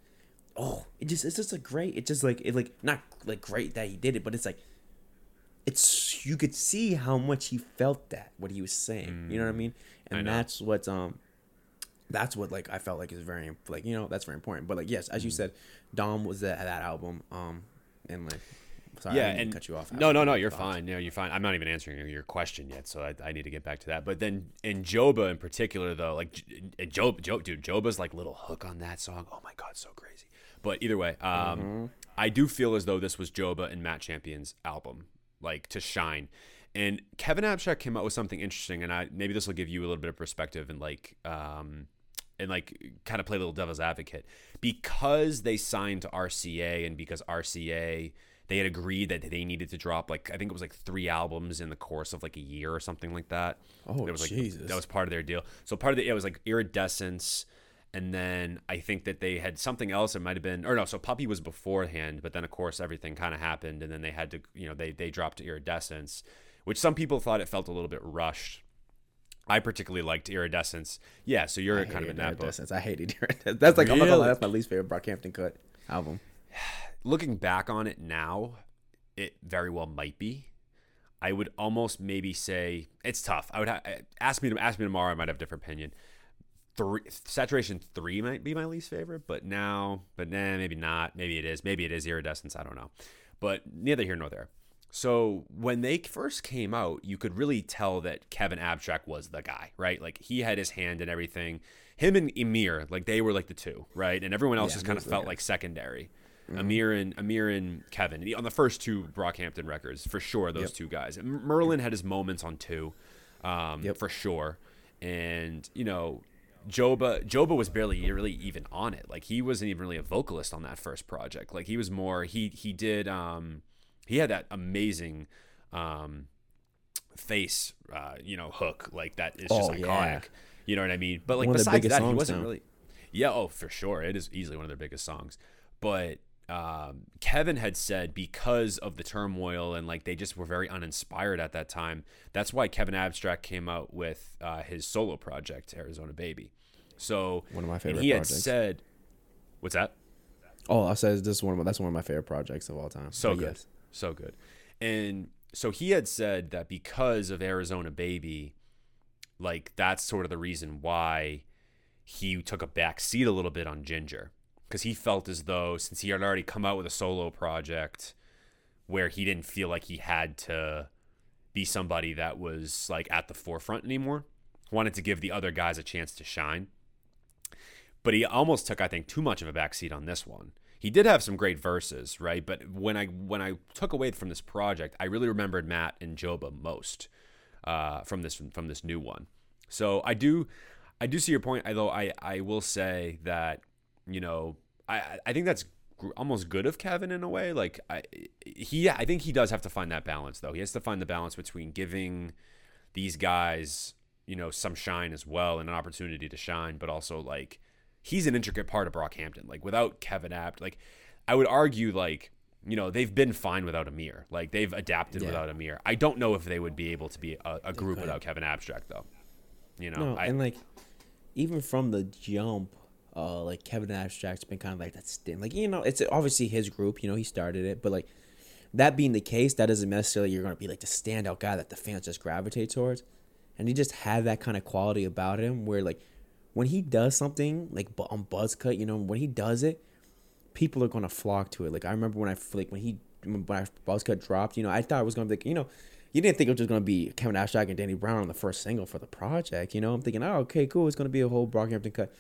oh it just it's just a great it's just like it like not like great that he did it but it's like it's you could see how much he felt that what he was saying you know what I mean Mm. I and that's what um that's what like I felt like is very like you know that's very important. But like yes, as Mm. you said, Dom was that that album. Um, and like sorry, yeah, I didn't and cut you off. No, no, no, you're Thoughts. fine. No, you're fine. I'm not even answering your- your question yet, so I, I need to get back to that. But then in Joba in particular, though, like Job, Job, dude, Joba's like little hook on that song. Oh my god, so crazy. But either way, um, Mm-hmm. I do feel as though this was Joba and Matt Champion's album, like to shine. And Kevin Abstract came up with something interesting, and I maybe this will give you a little bit of perspective and like um and like kind of play a little devil's advocate because they signed to RCA and because RCA they had agreed that they needed to drop like I think it was like three albums in the course of like a year or something like that. Oh, it was like Jesus. that was part of their deal. So part of the it was like iridescence and then I think that they had something else. It might have been, or no. So Puppy was beforehand, but then of course everything kind of happened, and then they had to, you know, they they dropped Iridescence, which some people thought it felt a little bit rushed. I particularly liked Iridescence. Yeah, so you're I kind of in that. Iridescence. I hated Iridescence. That's like I'm not gonna lie, Really? that's my least favorite Brockhampton cut album. Looking back on it now, it very well might be. I would almost maybe say it's tough. I would ha- ask me to ask me tomorrow. I might have a different opinion. Three, saturation three might be my least favorite, but now, but nah, maybe not. Maybe it is. Maybe it is iridescence. I don't know. But neither here nor there. So when they first came out, you could really tell that Kevin Abstract was the guy, right? Like he had his hand in everything. Him and Ameer, like they were like the two, right? And everyone else Yeah, just kind of those were the felt guys. like secondary. Ameer and Ameer and Kevin on the first two Brockhampton records for sure. Those Yep. two guys. Merlyn had his moments on two, um, Yep. for sure, and you know. Joba Joba was barely really even on it. Like he wasn't even really a vocalist on that first project. Like he was more he he did um he had that amazing um face uh you know hook like that is just Oh, iconic. yeah. You know what I mean? But like One besides that, he wasn't now. really yeah, oh, for sure. It is easily one of their biggest songs. But um, Kevin had said because of the turmoil and like they just were very uninspired at that time. That's why Kevin Abstract came out with uh, his solo project, Arizona Baby. So One of my favorite he had projects. said, "What's that?" Oh, I said this is one of my, that's one of my favorite projects of all time. So But good. yes. So good. And so he had said that because of Arizona Baby, like that's sort of the reason why he took a back seat a little bit on Ginger. Because he felt as though since he had already come out with a solo project where he didn't feel like he had to be somebody that was like at the forefront anymore, wanted to give the other guys a chance to shine. But he almost took, I think, too much of a backseat on this one. He did have some great verses, right? But when I when I took away from this project, I really remembered Matt and Joba most uh, from this from this new one. So I do I do see your point. Although I I will say that you know I I think that's almost good of Kevin in a way. Like I he I think he does have to find that balance though. He has to find the balance between giving these guys you know some shine as well and an opportunity to shine, but also like he's an intricate part of Brockhampton. Like without Kevin Apt, like I would argue like you know they've been fine without Ameer. Like they've adapted Yeah. without Ameer. I don't know if they would be able to be a, a group without Kevin Abstract though. You know, No, I, and like even from the jump, uh, like Kevin Abstract's been kind of like that stin. Like you know, it's obviously his group. You know, he started it, but like that being the case, that doesn't necessarily you're gonna be like the standout guy that the fans just gravitate towards. And he just had that kind of quality about him where like when he does something like on Buzzcut, you know, when he does it, people are gonna flock to it. Like I remember when I like when he when I Buzzcut dropped, you know, I thought it was gonna be like you know, you didn't think it was just gonna be Kevin Abstract and Danny Brown on the first single for the project. You know, I'm thinking, oh, okay, cool, it's gonna be a whole Brockhampton cut.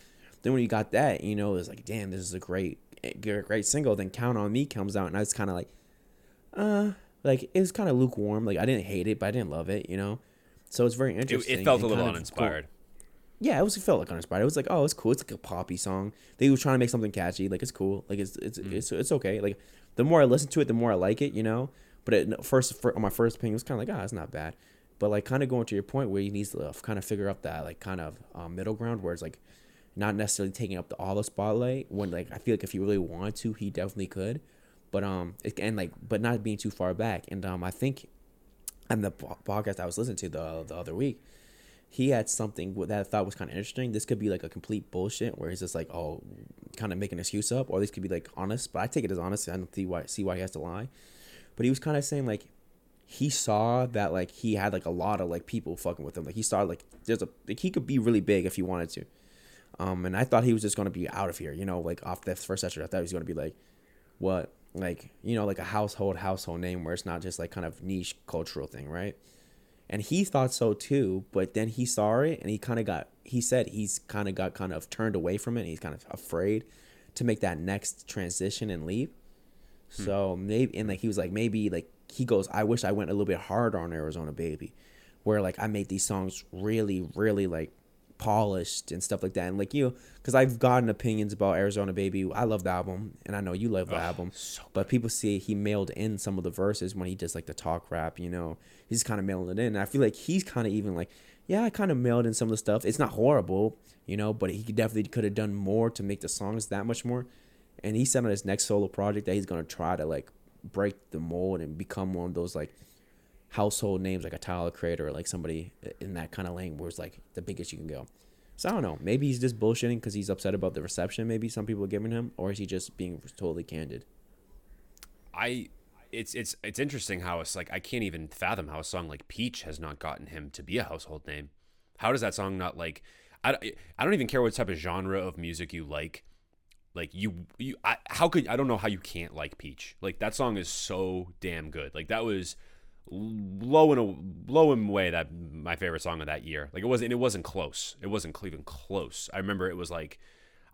Then when you got that, you know, it's like, damn, this is a great, great single. Then Count on Me comes out, and I was kind of like, uh, like it was kind of lukewarm. Like I didn't hate it, but I didn't love it. You know, so it's very interesting. it felt a little uninspired. cool. Yeah, it was it felt like uninspired. It was like, oh, it's cool. It's like a poppy song. They were trying to make something catchy. Like it's cool. Like it's it's it's it's okay. Like the more I listen to it, the more I like it. You know. But it, first, for, on my first opinion, it was kind of like, ah, it's not bad. But like, kind of going to your point where he needs to kind of figure out that like kind of um, middle ground where it's like not necessarily taking up the all the spotlight. When like I feel like if he really wanted to, he definitely could. But um, and like, but not being too far back. And um, I think, on the podcast I was listening to the the other week, he had something that I thought was kind of interesting. This could be like a complete bullshit where he's just like, oh, kind of making an excuse up, or this could be like honest. But I take it as honest. I don't see why see why he has to lie. But he was kind of saying like he saw that like he had like a lot of like people fucking with him. Like he saw like there's a like he could be really big if he wanted to. Um, and I thought he was just gonna be out of here, you know, like off the first session. I thought he was gonna be like, what, like you know, like a household household name where it's not just like kind of niche cultural thing, right? And he thought so too, but then he saw it and he kind of got. He said he's kind of got kind of turned away from it. And he's kind of afraid to make that next transition and leave. So maybe and like he was like maybe like he goes, I wish I went a little bit harder on Arizona Baby, where like I made these songs really really like polished and stuff like that. And like you, because I've gotten opinions about Arizona Baby. I love the album, and I know you love the album. but people see he mailed in some of the verses when he does like the talk rap. You know, he's kind of mailing it in. And I feel like he's kind of even like, yeah, I kind of mailed in some of the stuff. It's not horrible, you know, but he definitely could have done more to make the songs that much more. And he said on his next solo project that he's gonna try to like break the mold and become one of those like household names like a Tyler Creator or like somebody in that kind of lane where it's like the biggest you can go. So I don't know. Maybe he's just bullshitting because he's upset about the reception. Maybe some people are giving him, or is he just being totally candid? I it's it's it's interesting how it's like I can't even fathom how a song like Peach has not gotten him to be a household name. How does that song not like I, I don't even care what type of genre of music you like. Like you you I, how could I don't know how you can't like Peach. Like that song is so damn good. Like that was low in a low in way that my favorite song of that year. Like it wasn't it wasn't close. It wasn't even close. I remember it was like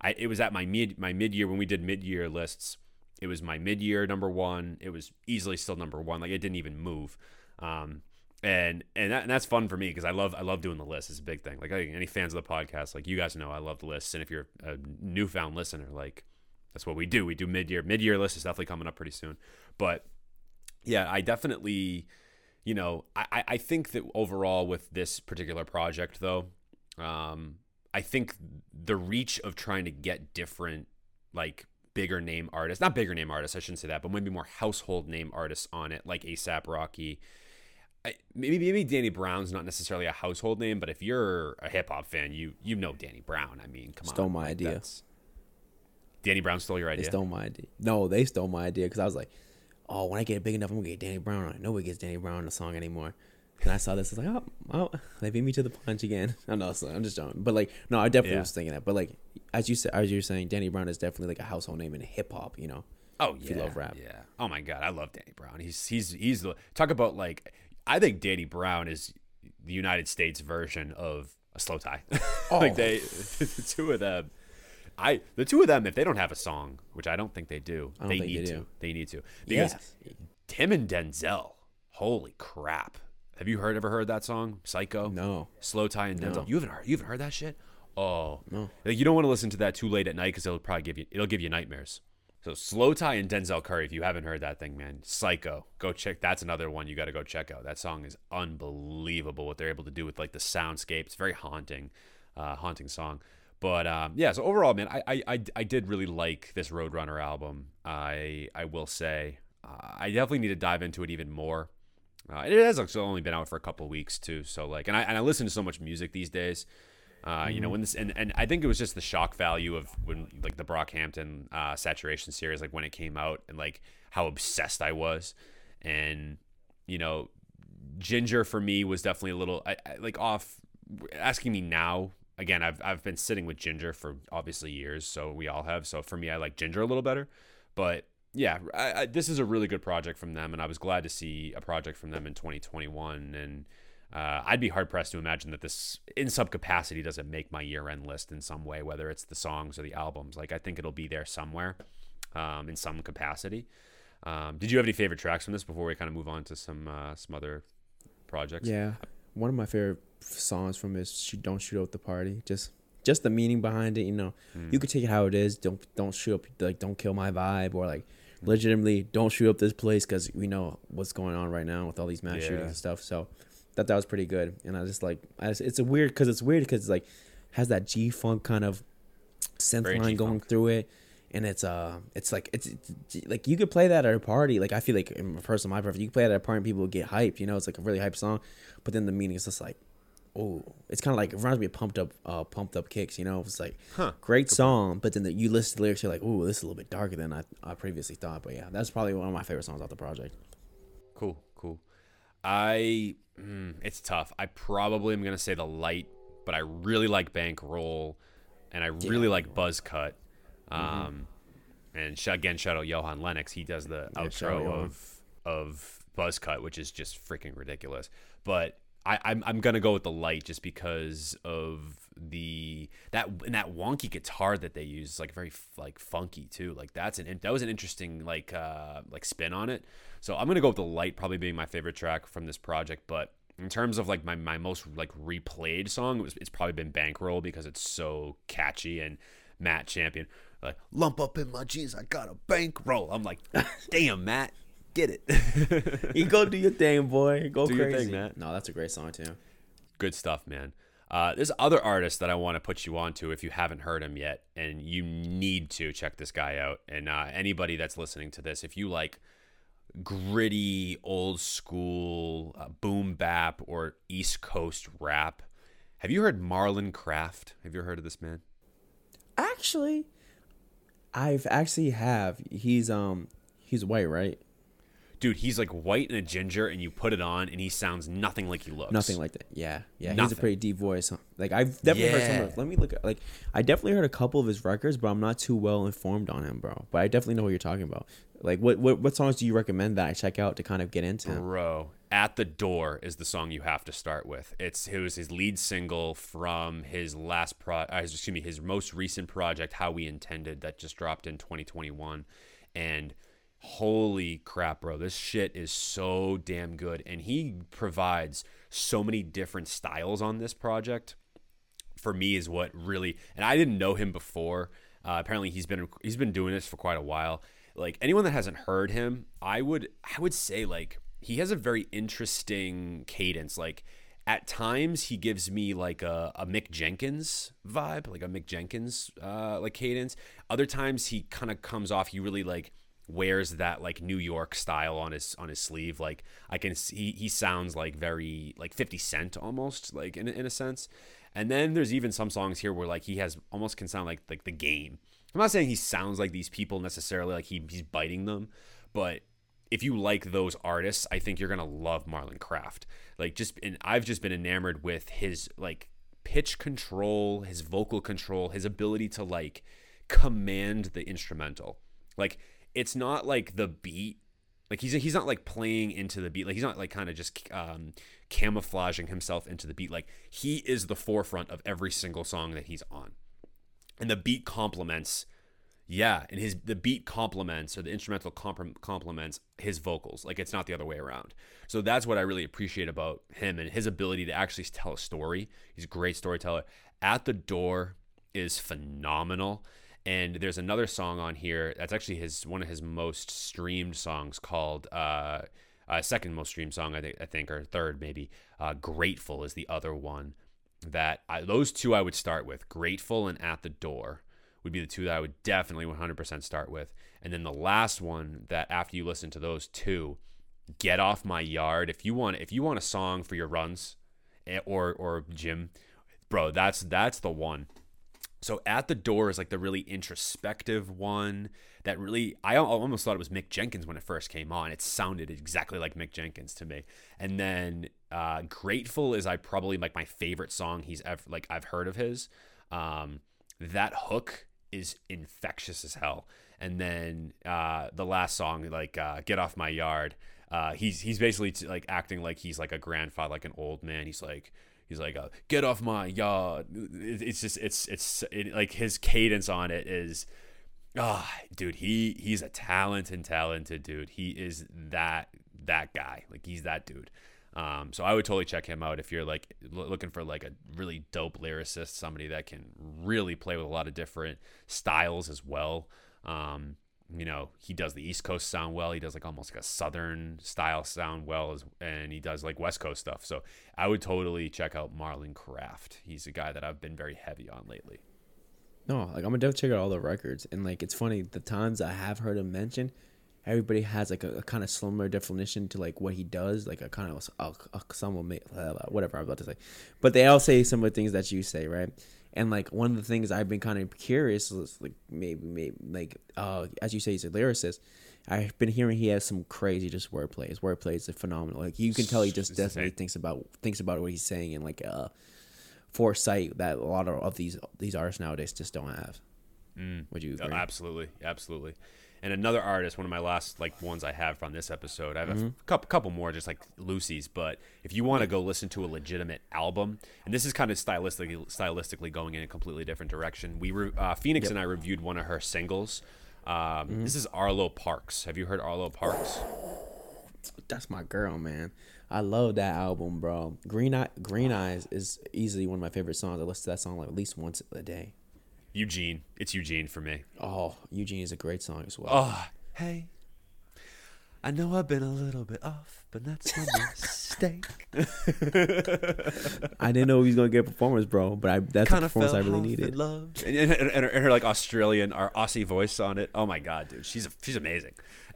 I it was at my mid my mid year when we did mid year lists It was my mid-year number one. It was easily still number one. Like it didn't even move. Um, and and, that, and that's fun for me because I love I love doing the list. It's a big thing. Like any fans of the podcast, like you guys know, I love the lists. And if you're a newfound listener, like that's what we do. We do mid-year. Mid-year list is definitely coming up pretty soon. But yeah, I definitely, you know, I I think that overall with this particular project though, um, I think the reach of trying to get different like bigger name artists, not bigger name artists, I shouldn't say that, but maybe more household name artists on it, like ASAP Rocky. I, maybe maybe Danny Brown's not necessarily a household name, but if you're a hip hop fan, you you know Danny Brown. I mean, come Stole on, stole my idea. Danny Brown stole your idea. They stole my idea. No, they stole my idea because I was like, oh, when I get big enough, I'm gonna get Danny Brown. on it. Nobody gets Danny Brown on the song anymore. And I saw this, I was like, oh, oh, they beat me to the punch again. I'm not, I'm just joking. But like, no, I definitely Yeah. was thinking that. But like, as you said, as you're saying, Danny Brown is definitely like a household name in hip hop. You know, Oh yeah. If you love rap. Yeah. Oh my god, I love Danny Brown. He's he's he's the talk about like I think Danny Brown is the United States version of a slowthai. Oh. like they the two of them. I the two of them if they don't have a song, which I don't think they do, don't they think they need to. They need to because Yes. Tim and Denzel. Holy crap! Have you heard ever heard that song, Psycho? no, slowthai and Denzel. No. You haven't heard. You haven't heard that shit. Oh No. Like you don't want to listen to that too late at night because it'll probably give you it'll give you nightmares. So slowthai and Denzel Curry. If you haven't heard that thing, man, Psycho. Go check. That's another one you got to go check out. That song is unbelievable. What they're able to do with like the soundscape. It's very haunting, uh, haunting song. But um, yeah. So overall, man, I, I I did really like this Roadrunner album. I I will say uh, I definitely need to dive into it even more. Uh, it has only been out for a couple weeks too, so like, and I and I listen to so much music these days. Uh, You know, when this and, and I think it was just the shock value of when like the Brockhampton uh, Saturation series, like when it came out, and like how obsessed I was, and you know, Ginger for me was definitely a little I, I, like off. Asking me now again, I've I've been sitting with Ginger for obviously years, so we all have. So for me, I like Ginger a little better, but yeah, I, I, this is a really good project from them, and I was glad to see a project from them in 2021. And uh, I'd be hard pressed to imagine that this, in some capacity, doesn't make my year end list in some way, whether it's the songs or the albums. Like I think it'll be there somewhere, um, in some capacity. Um, did you have any favorite tracks from this before we kind of move on to some uh, some other projects? yeah, one of my favorite songs from is "Shoot Don't Shoot Up the Party." Just, just the meaning behind it. You know, hmm. you could take it how it is. Don't, don't shoot up. Like, don't kill my vibe, or like, legitimately, don't shoot up this place because we know what's going on right now with all these mass Yeah. shootings and stuff. So, that that was pretty good. And I just like, I just, it's a weird because it's weird because it's like has that G funk kind of synth Very line going G-funk. through it. And it's uh, it's like it's, it's like you could play that at a party. Like I feel like in personal my preference, you can play that at a party and people would get hyped. You know, it's like a really hype song. But then the meaning is just like, oh, it's kind of like it reminds me of pumped up, uh, pumped up kicks. You know, it's like Huh. great song, but then the, you listen to the lyrics, you're like, oh, this is a little bit darker than I, I previously thought. But yeah, that's probably one of my favorite songs off the project. Cool, cool. I mm, it's tough. I probably am gonna say the light, but I really like Bankroll, and I really like Buzzcut. Um, and sh- again, shout out Johan Lenox. He does the Yeah, outro of of Buzzcut, which is just freaking ridiculous. But I, I'm I'm gonna go with the light just because of the that and that wonky guitar that they use is like very f- like funky too. Like that's an that was an interesting like uh like spin on it. So I'm gonna go with the light probably being my favorite track from this project. But in terms of like my, my most like replayed song, it was, it's probably been Bankroll because it's so catchy and Matt Champion like lump up in my jeans, I got a bankroll. I'm like, damn Matt, get it. You go do your thing, boy. Go Do your crazy. thing, Matt. No, that's a great song too. good stuff, man. Uh, there's other artists that I want to put you on to if you haven't heard him yet, and you need to check this guy out. And uh, anybody that's listening to this, if you like gritty, old school uh, boom bap or East Coast rap, have you heard Marlon Craft? Have you heard of this man? Actually, I've actually have. He's um he's white, right? Dude, he's like white and a ginger, and you put it on, and he sounds nothing like he looks. Nothing like that. Yeah, yeah. He's Nothing. a pretty deep voice. Like I've definitely heard some. Of, let me look. At, like I definitely heard a couple of his records, but I'm not too well informed on him, bro. But I definitely know what you're talking about. Like what what what songs do you recommend that I check out to kind of get into? him? Bro, At the Door is the song you have to start with. It's it was his lead single from his last pro uh, excuse me, his most recent project How We Intended that just dropped in 2021. and holy crap, bro, this shit is so damn good. And he provides so many different styles on this project. For me, is what really, and I didn't know him before. Uh, apparently, he's been he's been doing this for quite a while. Like anyone that hasn't heard him, I would I would say like he has a very interesting cadence. Like at times he gives me like a, a Mick Jenkins vibe, like a Mick Jenkins uh, like cadence. Other times he kind of comes off. He really like wears that like New York style on his on his sleeve. Like I can see he sounds like very like 50 Cent almost like in in a sense. And then there's even some songs here where like he has almost can sound like like the game. I'm not saying he sounds like these people necessarily like he, he's biting them, but if you like those artists, I think you're gonna love Marlon Craft. Like just and I've just been enamored with his like pitch control, his vocal control, his ability to like command the instrumental. Like it's not like the beat like he's he's not like playing into the beat like he's not like kind of just um, camouflaging himself into the beat like he is the forefront of every single song that he's on. And the beat complements yeah and his the beat complements or the instrumental comp- complements his vocals like it's not the other way around. So that's what i really appreciate about him and his ability to actually tell a story. He's a great storyteller. At the door is phenomenal and there's another song on here that's actually his one of his most streamed songs called uh, uh second most streamed song I think I think or third maybe. Uh, Grateful is the other one that I, those two I would start with. Grateful and At the Door would be the two that I would definitely 100% start with. And then the last one that after you listen to those two, Get Off My Yard. If you want if you want a song for your runs eh, or or gym, bro, that's that's the one so at the door is like the really introspective one that really I almost thought it was Mick Jenkins when it first came on. It sounded exactly like Mick Jenkins to me. And then uh, Grateful is I probably like my favorite song he's ever like I've heard of his. Um, that hook is infectious as hell. And then uh, the last song like uh, Get Off My Yard. Uh, he's he's basically t- like acting like he's like a grandfather, like an old man. He's like, he's like, uh, "Get off my yard." It's just it's it's it, like his cadence on it is, ah, oh, dude. He he's a talented, talented dude. He is that that guy. Like he's that dude. Um, so I would totally check him out if you're like looking for like a really dope lyricist, somebody that can really play with a lot of different styles as well. Um, you know he does the east coast sound well. He does like almost like a southern style sound well as and he does like west coast stuff. So i would totally check out marlon craft he's a guy that i've been very heavy on lately. No like i'm gonna check out all the records. And like it's funny the times i have heard him mention everybody has like a, a kind of similar definition to like what he does like a kind of a, a, make whatever i'm about to say. But they all say the things that you say right and like one of the things I've been kind of curious is like maybe maybe like uh as you say he's a lyricist. I've been hearing he has some crazy just wordplay. His wordplay is phenomenal. Like you can tell he just definitely thinks about thinks about what he's saying and like uh foresight that a lot of, of these these artists nowadays just don't have. Mm. Would you agree? absolutely, absolutely and another artist, one of my last like ones I have from this episode. I have mm-hmm. a f- couple couple more just like Lucy's, but if you want to go listen to a legitimate album, and this is kind of stylistically stylistically going in a completely different direction. We re- uh, Phoenix yep. and I reviewed one of her singles. Um, mm-hmm. This is Arlo Parks. Have you heard Arlo Parks? That's my girl, man. I love that album, bro. Green Eye, Green Eyes is easily one of my favorite songs. I listen to that song like at least once a day. Eugene. It's Eugene for me. Oh, Eugene is a great song as well. Oh, hey. I know I've been a little bit off, but that's a mistake. I didn't know he was gonna get performance, bro. But I that's Kinda a performance I really needed. Love. And, and, and, her, and, her, like Australian or Aussie voice on it. Oh my god, dude, she's she's amazing.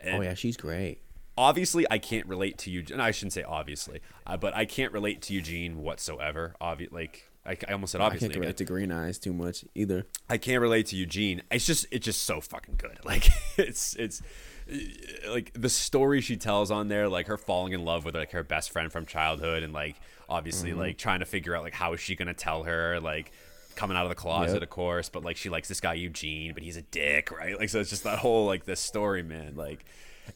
oh yeah, she's great. Obviously, I can't relate to Eugene. I shouldn't say obviously, uh, but I can't relate to Eugene whatsoever. Obvi- like I, I almost said obviously. I can't relate to Green Eyes too much either. I can't relate to Eugene. It's just it's just so fucking good. Like it's it's like the story she tells on there, like her falling in love with like her best friend from childhood, and like obviously mm-hmm. like trying to figure out like how is she gonna tell her like coming out of the closet, yep. of course, but like she likes this guy Eugene, but he's a dick, right? Like so it's just that whole like this story, man. Like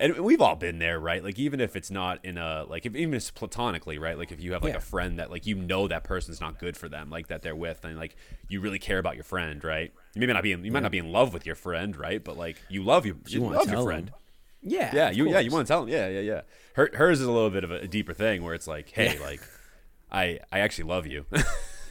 and we've all been there, right? Like even if it's not in a like if even if it's platonically, right? Like if you have like Yeah. a friend that like you know that person's not good for them, like that they're with, and like you really care about your friend, right? You may not be in, you might not be in love with your friend, right? But like you love you, you, love your friend. them. Yeah, Yeah, you yeah you want to tell them. Yeah, yeah, yeah. Her, hers is a little bit of a, deeper thing where it's like, hey, like I I actually love you.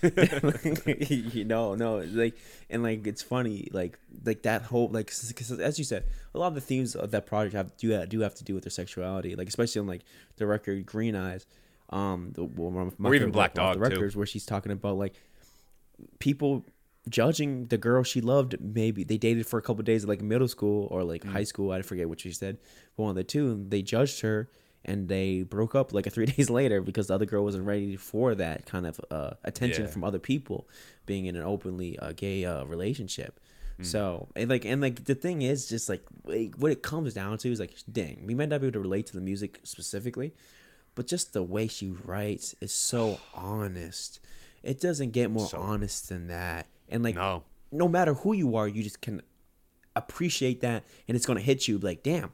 you know, no, like, and like it's funny, like, like that whole, like, because as you said, a lot of the themes of that project have do have, do have to do with their sexuality, like especially on like the record Green Eyes, um, the, well, Or even Black Dog, the too. records where she's talking about like people judging the girl she loved. Maybe they dated for a couple days, like middle school or like Mm. high school. I forget what she said, but one of the two, and they judged her. And they broke up like a three days later because the other girl wasn't ready for that kind of uh, attention Yeah. from other people, being in an openly uh, gay uh, relationship. So and like and like the thing is just like like, what it comes down to is like dang we might not be able to relate to the music specifically, but just the way she writes is so honest. It doesn't get more So- honest than that. And like No. no matter who you are, you just can appreciate that and it's gonna hit you like damn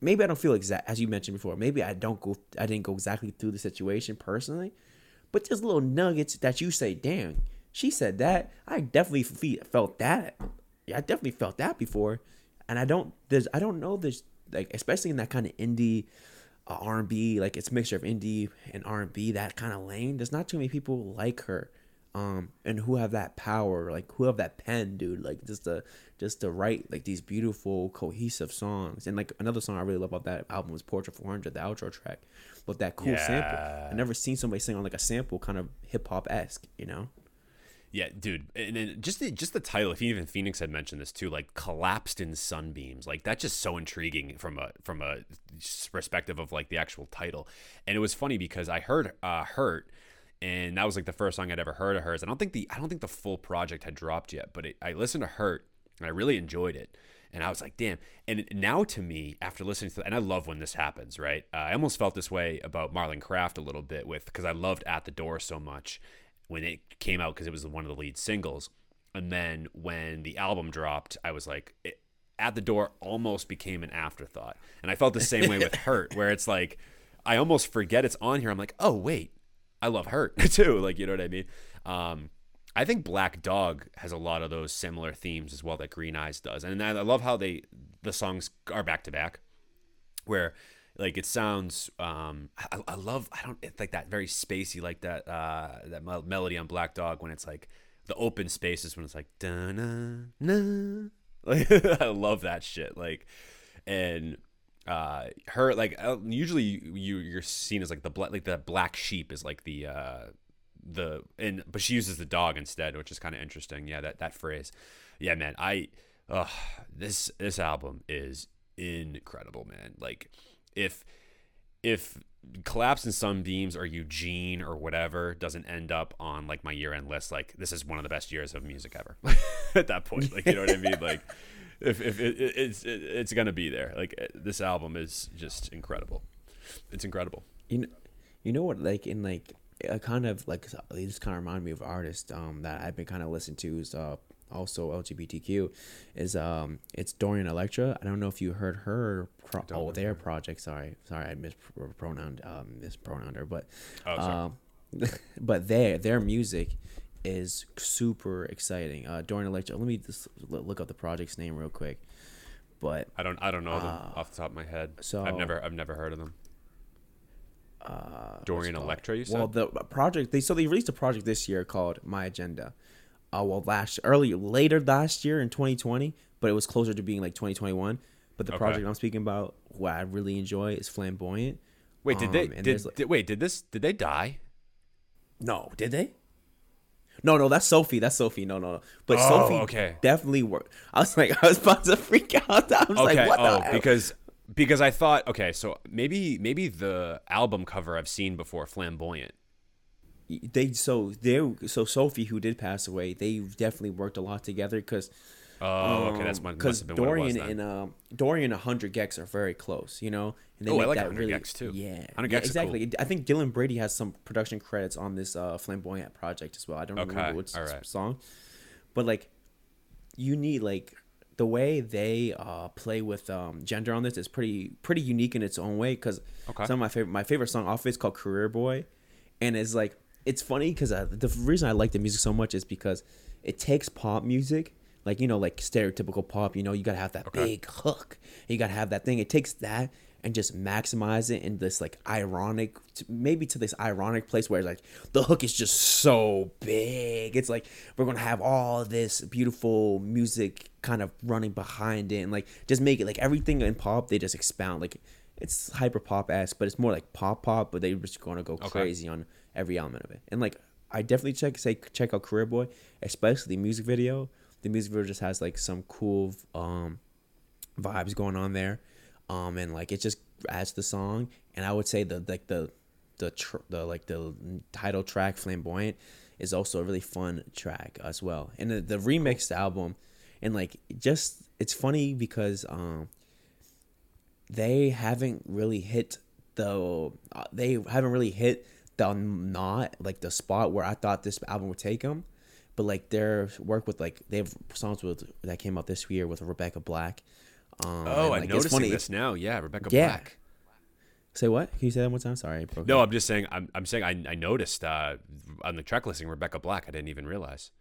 maybe i don't feel exact as you mentioned before maybe i don't go i didn't go exactly through the situation personally but there's little nuggets that you say damn she said that. I definitely fe- felt that. Yeah i definitely felt that before and i don't there's i don't know there's like especially in that kind of indie uh, r&b like it's mixture of indie and r&b that kind of lane there's not too many people like her um and who have that power like who have that pen dude like just to just to write like these beautiful cohesive songs and like another song i really love about that album was Portra 400 the outro track but that cool sample i never seen somebody sing on like a sample kind of hip-hop-esque you know Yeah, dude, and then just the just the title. If even Phoenix had mentioned this too, like collapsed in sunbeams, like that's just so intriguing from a from a perspective of like the actual title. And it was funny because I heard uh, "Hurt," and that was like the first song I'd ever heard of hers. I don't think the I don't think the full project had dropped yet, but it, I listened to "Hurt" and I really enjoyed it. And I was like, damn. And now to me, after listening to, and I love when this happens, right? Uh, I almost felt this way about Marlon Craft a little bit with, because I loved At the Door so much when it came out because it was one of the lead singles. And then when the album dropped, I was like, it, At the Door almost became an afterthought. And I felt the same way with Hurt, where it's like, I almost forget it's on here. I'm like, oh, wait, I love Hurt too. Like, you know what I mean? Um, I think Black Dog has a lot of those similar themes as well that Green Eyes does. And I love how they, the songs are back to back where like it sounds um I, I love i don't it's like that very spacey like that uh that melody on black dog when it's like the open spaces when it's like da na na like i love that shit like and uh her like uh, usually you you're seen as like the black like the black sheep is like the uh the and but she uses the dog instead which is kind of interesting. Yeah that that phrase. Yeah man i uh this this album is incredible man. Like if if collapse in sunbeams or eugene or whatever doesn't end up on like my year-end list like this is one of the best years of music ever at that point. Like you know what i mean? Like if, if it, it, it's it, it's gonna be there like uh, this album is just incredible it's incredible you know, you know what like in like a kind of like they just kind of remind me of artists um that I've been kind of listening to is uh also LGBTQ is um it's Dorian Electra. I don't know if you heard her pro- oh their project. Sorry, sorry I mispronounced um mispronounced her, but Oh, sorry. um but their their music is super exciting. Uh Dorian Electra. Let me just look up the project's name real quick. But i don't i don't know them off the top of my head so- i've never i've never heard of them uh, dorian electra you said Well, the project they so they released a project this year called My Agenda. Uh, well, last early later last year in 2020, but it was closer to being like 2021. But the Okay. project I'm speaking about, what I really enjoy, is Flamboyant. wait did they Um, and did, like- did wait did this did they die No, did they? No, no, that's Sophie. That's Sophie. No, no, no. But Oh, Sophie okay. definitely worked. I was like, I was about to freak out. I was okay like, what oh the hell? because because i thought okay so maybe maybe the album cover i've seen before flamboyant they so they so Sophie who did pass away, they definitely worked a lot together because oh okay that's my because must have been what it was Dorian and um Dorian and Hundred gecs are very close, you know. And they Oh, I like that 100 really, gecs, too. Yeah, 100 yeah, gecs cool. exactly. I think Dylan Brady has some production credits on this uh, Flamboyant project as well. I don't Okay, remember which right. song, but like, you need like the way they uh, play with um, gender on this is pretty pretty unique in its own way. Because Okay. some of my favorite my favorite song off is called Career Boy, and it's like it's funny because uh, the reason I like the music so much is because it takes pop music. Like you know, like stereotypical pop, you know, you gotta have that big hook. You gotta have that thing. It takes that and just maximize it in this like ironic, maybe to this ironic place where it's like the hook is just so big. It's like we're gonna have all this beautiful music kind of running behind it, and like just make it like everything in pop. They just expound like it's hyper pop esque, but it's more like pop pop. But they're just gonna go crazy on every element of it. And like I definitely check say check out Career Boy, especially the music video. The music video just has like some cool um vibes going on there. Um and like it just adds the song. And i would say the like the the tr- the like the title track flamboyant is also a really fun track as well. And the, the remixed album and like just it's funny because um they haven't really hit the uh, they haven't really hit the not like the spot where i thought this album would take them but like their work with like they have songs with that came out this year with rebecca black um, Oh, and, I'm noticing funny- this now. Yeah, Rebecca Yeah. Black. Say what? Can you say that one time? Sorry, No. I'm just saying. I'm, I'm saying. I, I noticed uh, on the track listing Rebecca Black. I didn't even realize.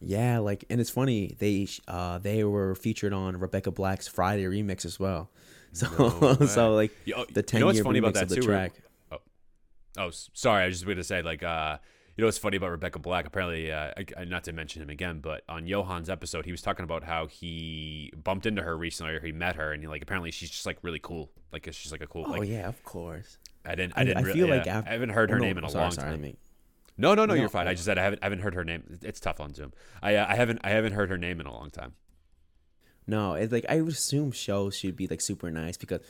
Yeah, like, and it's funny they uh they were featured on Rebecca Black's Friday remix as well. So way. so like You- oh, the you ten know what's year funny remix about that of the too? track. Oh, s- sorry. I was just going to say, like, uh, you know what's funny about Rebecca Black? Apparently, uh, I, I- not to mention him again, but on Johan's episode, he was talking about how he bumped into her recently, or he met her, and he, like, apparently she's just like really cool. Like, she's like a cool. Oh like, yeah, of course. I didn't. I, I, didn't. I re- feel yeah, like after, I haven't heard her oh, no, name in a sorry, long sorry, I time. mean- No, no, no, No, you're fine. I just said I haven't. I haven't heard her name. It's tough on Zoom. I uh, I haven't. I haven't heard her name in a long time. No, it's like I would assume shows should be like super nice because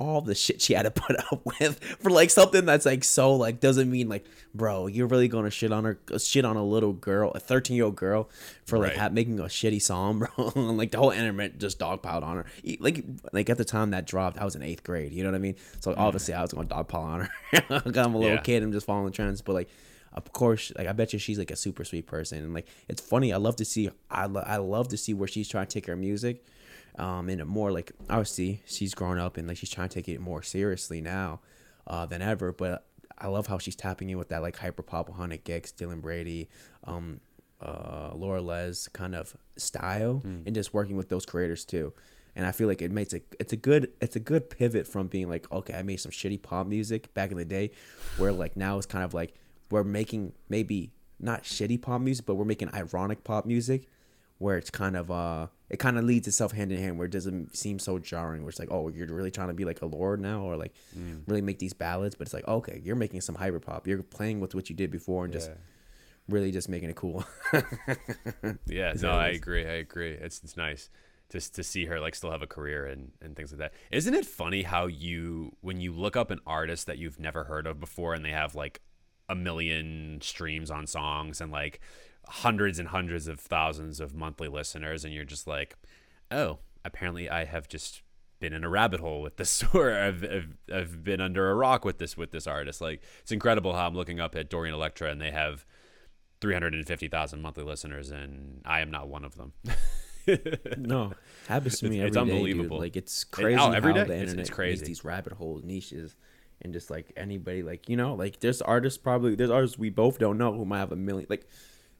all the shit she had to put up with for like something that's like so like doesn't mean like bro you're really gonna shit on her shit on a little girl a 13 year old girl for like Right. ha- making a shitty song bro. And like the whole internet just dogpiled on her. Like like at the time that dropped I was in eighth grade you know what I mean? So mm. obviously I was gonna dogpile on her. I'm a little Yeah. kid I'm just following trends but like of course like I bet you she's like a super sweet person and like it's funny I love to see I, lo- I love to see where she's trying to take her music um and more like obviously she's grown up and like she's trying to take it more seriously now uh than ever but I love how she's tapping in with that like hyper pop 100 gecs Dylan Brady um uh Laura Les kind of style and just working with those creators too. And I feel like it makes it it's a good it's a good pivot from being like okay I made some shitty pop music back in the day where like now it's kind of like we're making maybe not shitty pop music but we're making ironic pop music where it's kind of uh it kind of leads itself hand in hand where it doesn't seem so jarring where it's like oh you're really trying to be like a Lorde now or like really make these ballads but it's like okay you're making some hyper pop you're playing with what you did before and just really just making it cool Yeah, no, I agree. I agree. It's it's nice just to see her like still have a career and and things like that. Isn't it funny how you when you look up an artist that you've never heard of before and they have like a million streams on songs and like hundreds and hundreds of thousands of monthly listeners and you're just like, "Oh, apparently I have just been in a rabbit hole with this or I've, I've, I've been under a rock with this with this artist." Like it's incredible how I'm looking up at Dorian Electra and they have 350,000 monthly listeners, and I am not one of them. no happens to me It's- it's day, unbelievable. dude. like it's oh, crazy every how day? the It's- internet it's crazy. these rabbit hole niches and just like anybody like you know like there's artists probably there's artists we both don't know who might have a million like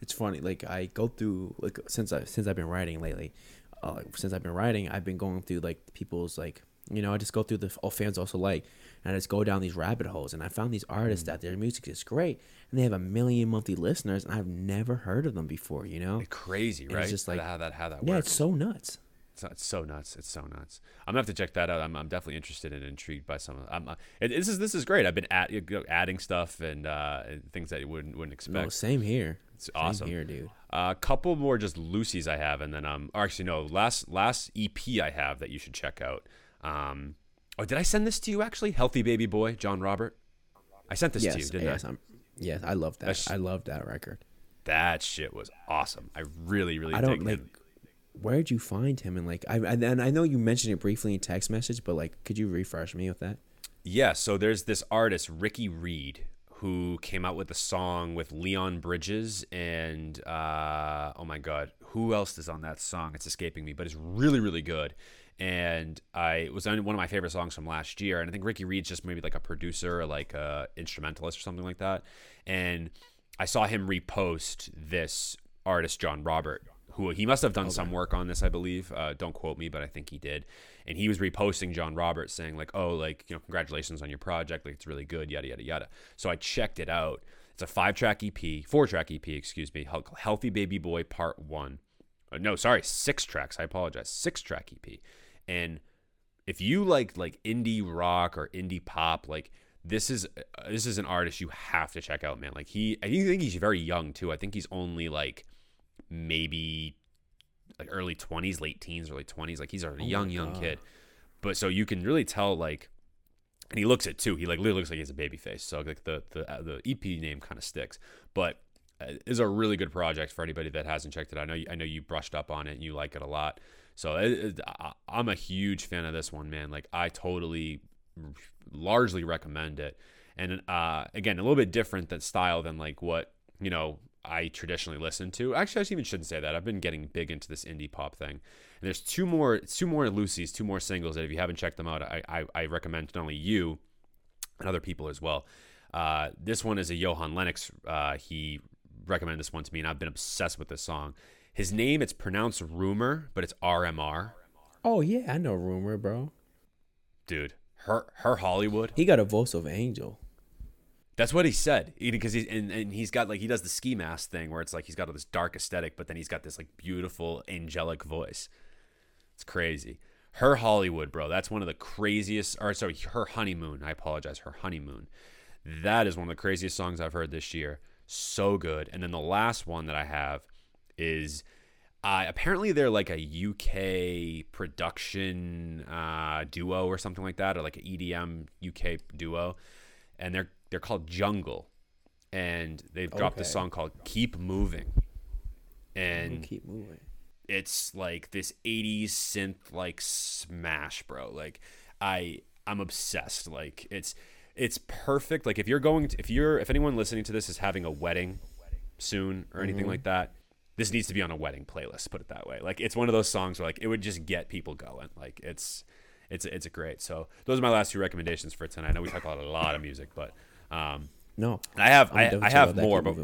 it's funny like i go through like since i since i've been writing lately uh, since i've been writing i've been going through like people's like you know i just go through the all fans also like and i just go down these rabbit holes and i found these artists Mm. that their music is great and they have a million monthly listeners and i've never heard of them before you know Crazy, it's right? just like- how that how that yeah it's so nuts It's, it's so nuts. It's so nuts. I'm gonna have to check that out. I'm, I'm definitely interested and intrigued by some. of I'm, uh, it, this is this is great. I've been at, adding stuff and, uh, and things that you wouldn't wouldn't expect. no same here It's same awesome. here dude A couple more just Lucy's I have, and then um, or actually no, last last EP I have that you should check out. Um, oh, did I send this to you actually? Healthy Baby Boy, John Robert. I sent this yes, to you, didn't yes, I? I'm, yes, I love that. That's- I love that record. That shit was awesome. I really, really I don't like. him. Where'd you find him? And like, I I- and I know you mentioned it briefly in text message, but like, could you refresh me with that? Yeah, so there's this artist, Ricky Reed, who came out with a song with Leon Bridges and uh, oh my god, who else is on that song? It's escaping me, but it's really really good. And I it was on one of my favorite songs from last year, and I think Ricky Reed's just maybe like a producer, or like a instrumentalist or something like that. And I saw him repost this artist John Robert, who he must have done some work on this, I believe. Uh, don't quote me, but I think he did. And he was reposting John Roberts saying like, "Oh, like you know, congratulations on your project, like it's really good, yada yada yada." So I checked it out. It's a five-track EP, four-track EP, excuse me, Healthy Baby Boy Part One. Uh, no, sorry, six tracks. I apologize, six-track EP. And if you like like indie rock or indie pop, like this is uh, this is an artist you have to check out, man. Like he, I think he's very young too. I think he's only like maybe like early 20s, late teens, early 20s. Like he's a young, young kid. But so you can really tell like and he looks it too. He like literally looks like he has a baby face. So like the the uh, the EP name kind of sticks. But uh, is a really good project for anybody that hasn't checked it. I know you, I know you brushed up on it and you like it a lot. So it, it, I, I'm a huge fan of this one, man. Like I totally largely recommend it. And uh, again, a little bit different than style than like what you know I traditionally listen to. Actually, I even shouldn't say that. I've been getting big into this indie pop thing. And there's two more, two more Lucy's, two more singles that if you haven't checked them out, I, I, I recommend not only you and other people as well. Uh, this one is a Johan Lenox. Uh, he recommended this one to me, and I've been obsessed with this song. His name, it's pronounced Rumor, but it's RMR. Oh yeah, I know Rumor, bro. Dude, her her Hollywood. He got a voice of angel. That's what he said. Because he's and, and he's got like he does the ski mask thing where it's like he's got all this dark aesthetic, but then he's got this like beautiful angelic voice. It's crazy. Her Hollywood, bro. That's one of the craziest. Or sorry, her honeymoon. I apologize. Her honeymoon. That is one of the craziest songs I've heard this year. So good. And then the last one that I have is uh, apparently they're like a UK production uh, duo or something like that, or like an EDM UK duo, and they're they're called Jungle, and they've dropped a song called "Keep Moving," and keep moving. it's like this 80s synth like smash bro. Like i i'm obsessed. Like it's it's perfect. Like if you're going to, if you're if anyone listening to this is having a wedding soon or anything mm-hmm. like that this needs to be on a wedding playlist put it that way. Like it's one of those songs where like it would just get people going. Like it's it's it's a great. So those are my last two recommendations for tonight. I know we talk about a lot of music but um No, i have i, I have more but.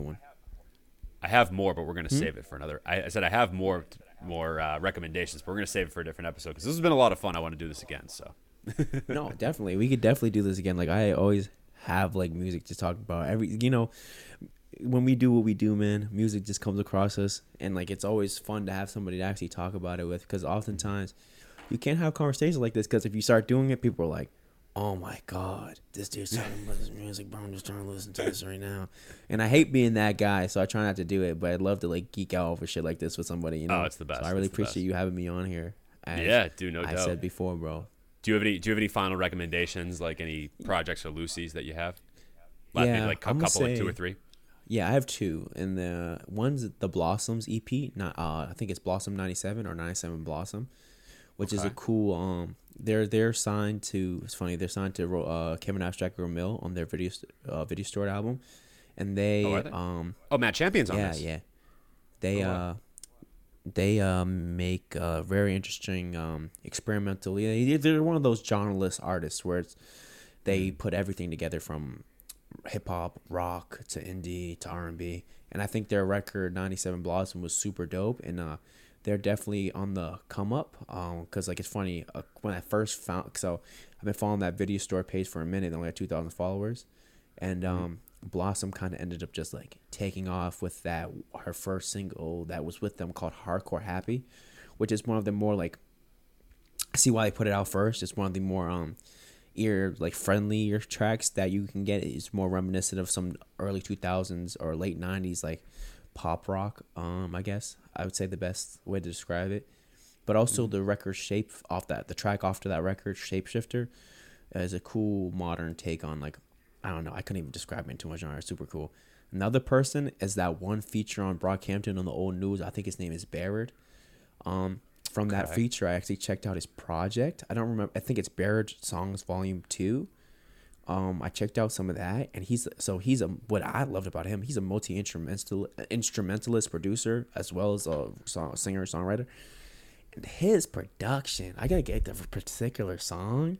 I have more, but we're gonna Hmm? save it for another. I, I said I have more more uh, recommendations, but we're gonna save it for a different episode because this has been a lot of fun. I want to do this again. So no, definitely. We could definitely do this again. Like I always have like music to talk about. Every you know, when we do what we do, man, music just comes across us, and like it's always fun to have somebody to actually talk about it with. Because oftentimes, you can't have conversations like this. Because if you start doing it, people are like, "Oh my god, this dude's talking about this music, bro. I'm just trying to listen to this right now." And I hate being that guy, so I try not to do it. But I'd love to like geek out over shit like this with somebody. You know, Oh, it's the best. So I really appreciate best. you having me on here. Yeah, dude, no I doubt. said before, bro. do you have any do you have any final recommendations, like any projects or Lucy's that you have? Like, Yeah, like a couple, gonna like two or three. Yeah, I have two, and the one's the Blossoms EP. Not, uh, I think it's Blossom '97 or '97 Blossom, which is a cool. Um, they're they're signed to. It's funny. They're signed to uh, Kevin Abstract or Mill on their video uh, video stored album, and they, Oh, they? um Oh, Matt Champions on yeah this. yeah they Oh, uh they um make uh very interesting um experimental. Yeah, they're one of those genreless artists where it's they Mm. put everything together from hip hop, rock to indie to R and B, and I think their record '97 Blossom was super dope, and uh, they're definitely on the come up. Um, cause like it's funny uh, when I first found, so I've been following that video store page for a minute. They only had two thousand followers, and um, Blossom kind of ended up just like taking off with that her first single that was with them called Hardcore Happy, which is one of the more like I see why they put it out first. It's one of the more um ear like friendlier tracks that you can get. It's more reminiscent of some early two thousands or late nineties like pop rock. Um, I guess I would say the best way to describe it. But also the record shape off that the track after that record, Shapeshifter, is a cool modern take on like I don't know. I couldn't even describe it in too much genre. It's super cool. Another person is that one feature on Brockhampton on the old news. I think his name is Barrett. Um, from that feature, I actually checked out his project. I don't remember. I think it's Barrett Songs Volume Two, Um, I checked out some of that, and he's so he's a what I loved about him. He's a multi instrumental instrumentalist producer as well as a song, singer songwriter. And his production, I gotta get the particular song.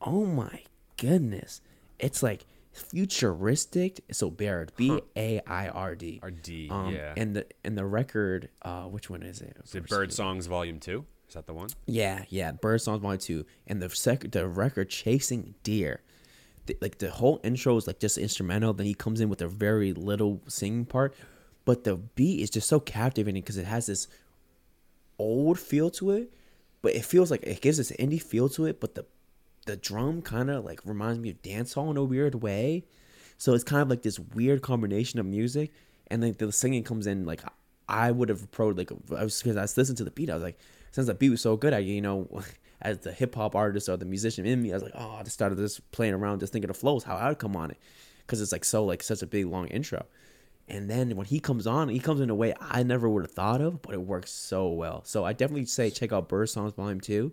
Oh my goodness, it's like futuristic. So Baird, B A I R D. R D, Um, yeah. And the and the record, uh, which one is it? Is it Bird Songs Volume Two? Is that the one? Yeah, yeah. Bird Songs Volume Two, and the sec- the record Chasing Deer. Like the whole intro is like just instrumental. Then he comes in with a very little singing part, but the beat is just so captivating because it has this old feel to it, but it feels like it gives this indie feel to it. But the the drum kind of like reminds me of dancehall in a weird way. So it's kind of like this weird combination of music, and then the singing comes in like I would have approached like I was because I was listening to the beat. I was like, since the beat was so good, I you know, as the hip hop artist or the musician in me, I was like, oh, I just started just playing around, just thinking of flows, how I would come on it, because it's like so like such a big long intro. And then when he comes on, he comes in a way I never would have thought of, but it works so well. So I definitely say check out Bird Songs Volume Two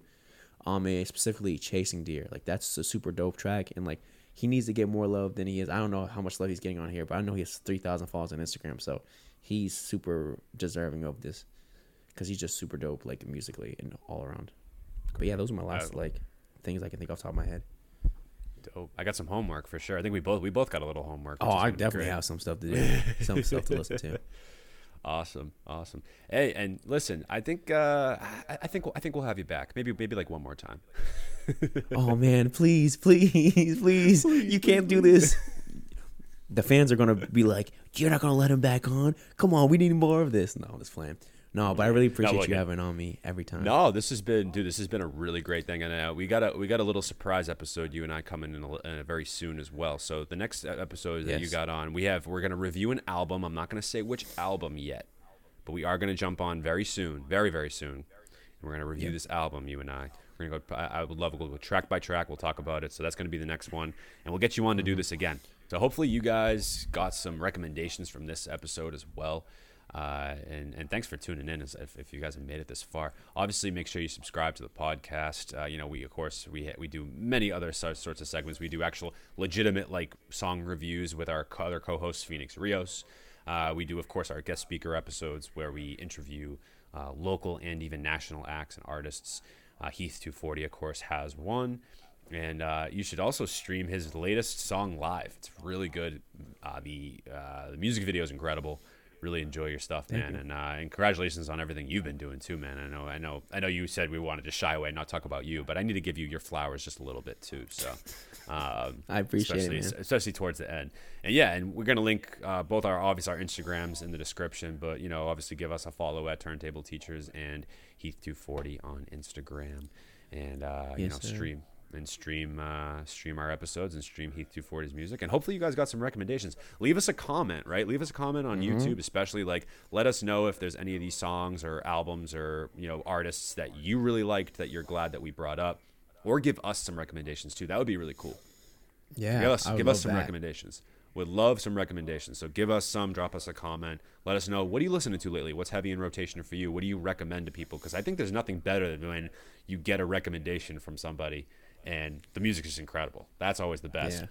um specifically chasing deer like that's a super dope track and like he needs to get more love than he is i don't know how much love he's getting on here but i know he has 3000 followers on instagram so he's super deserving of this because he's just super dope like musically and all around but yeah those are my last I- like things i can think off the top of my head. Dope. I got some homework for sure. I think we both we both got a little homework. oh i definitely have some stuff to do. Some stuff to listen to. Awesome, awesome. Hey, and listen, I think uh, I, I think I think we'll have you back. Maybe maybe like one more time. oh man. Please please please. You can't do this. the fans are gonna be like you're not gonna let him back on? Come on. We need more of this. No it's playing no but i really appreciate look, you having on me every time No, this has been, dude. This has been a really great thing, and uh, we got a we got a little surprise episode. You and I coming in a, li- uh, very soon as well. So the next uh, episode that you got on, we have we're gonna review an album. I'm not gonna say which album yet, but we are gonna jump on very soon, very very soon, and we're gonna review this album. You and I. We're gonna go. I I would love to go track by track. We'll talk about it. So that's gonna be the next one, and we'll get you on to do this again. So hopefully you guys got some recommendations from this episode as well. Uh, and, and thanks for tuning in as, if, if you guys have made it this far. Obviously, make sure you subscribe to the podcast. Uh, you know, we, of course, we, we do many other sorts of segments. We do actual legitimate, like, song reviews with our co- other co-host, Phoenix Rios. Uh, we do, of course, our guest speaker episodes where we interview uh, local and even national acts and artists. Uh, Heath 240, of course, has one. And uh, you should also stream his latest song live. It's really good. Uh, the uh, the music video is incredible. Really enjoy your stuff, man. And, uh, and congratulations on everything you've been doing too, man. I know, I know, I know. You said we wanted to shy away and not talk about you, but I need to give you your flowers just a little bit too. So, um, I appreciate it, especially, man. especially towards the end. And yeah, and we're gonna link uh, both our obviously our Instagrams in the description, but you know, obviously give us a follow at Turntable Teachers and Heath240 on Instagram, and uh, you know, sir. stream and stream uh, stream our episodes and stream Heath 240's music. And hopefully you guys got some recommendations. Leave us a comment, right? Leave us a comment on Mm-hmm. YouTube, especially like let us know if there's any of these songs or albums or you know artists that you really liked that you're glad that we brought up, or give us some recommendations too. That would be really cool. yeah Give us give us some that. recommendations. Would love some recommendations. So give us some, drop us a comment. Let us know what are you listening to lately? What's heavy in rotation for you? What do you recommend to people? Because I think there's nothing better than when you get a recommendation from somebody and the music is incredible. That's always the best. Yeah.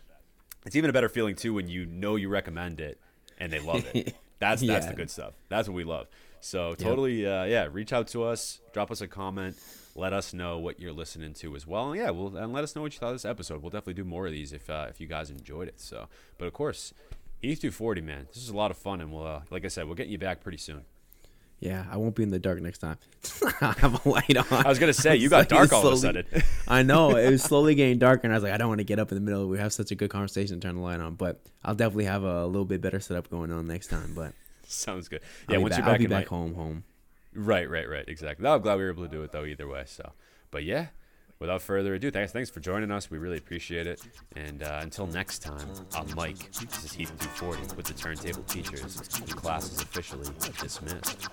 It's even a better feeling too when you know you recommend it and they love it. That's that's the good stuff. That's what we love. So totally, uh, yeah. Reach out to us, drop us a comment, let us know what you're listening to as well. And yeah, we'll and let us know what you thought of this episode. We'll definitely do more of these if uh, if you guys enjoyed it. So, but of course, Heath 240, man, this is a lot of fun, and we'll uh, like I said, we'll get you back pretty soon. Yeah, I won't be in the dark next time. I have a light on. I was gonna say you got like dark it's all of a sudden. I know it was slowly getting darker, and I was like, I don't want to get up in the middle. We have such a good conversation, turn the light on. But I'll definitely have a little bit better setup going on next time. But Sounds good. Yeah, once back, you're back, I'll be in my- back home, home. Right, right, right. Exactly. No, I'm glad we were able to do it though. Either way. So, but yeah, without further ado, thanks, thanks for joining us. We really appreciate it. And uh, until next time, I'm Mike. This is Heath 240 with the Turntable Teachers. Class is officially dismissed.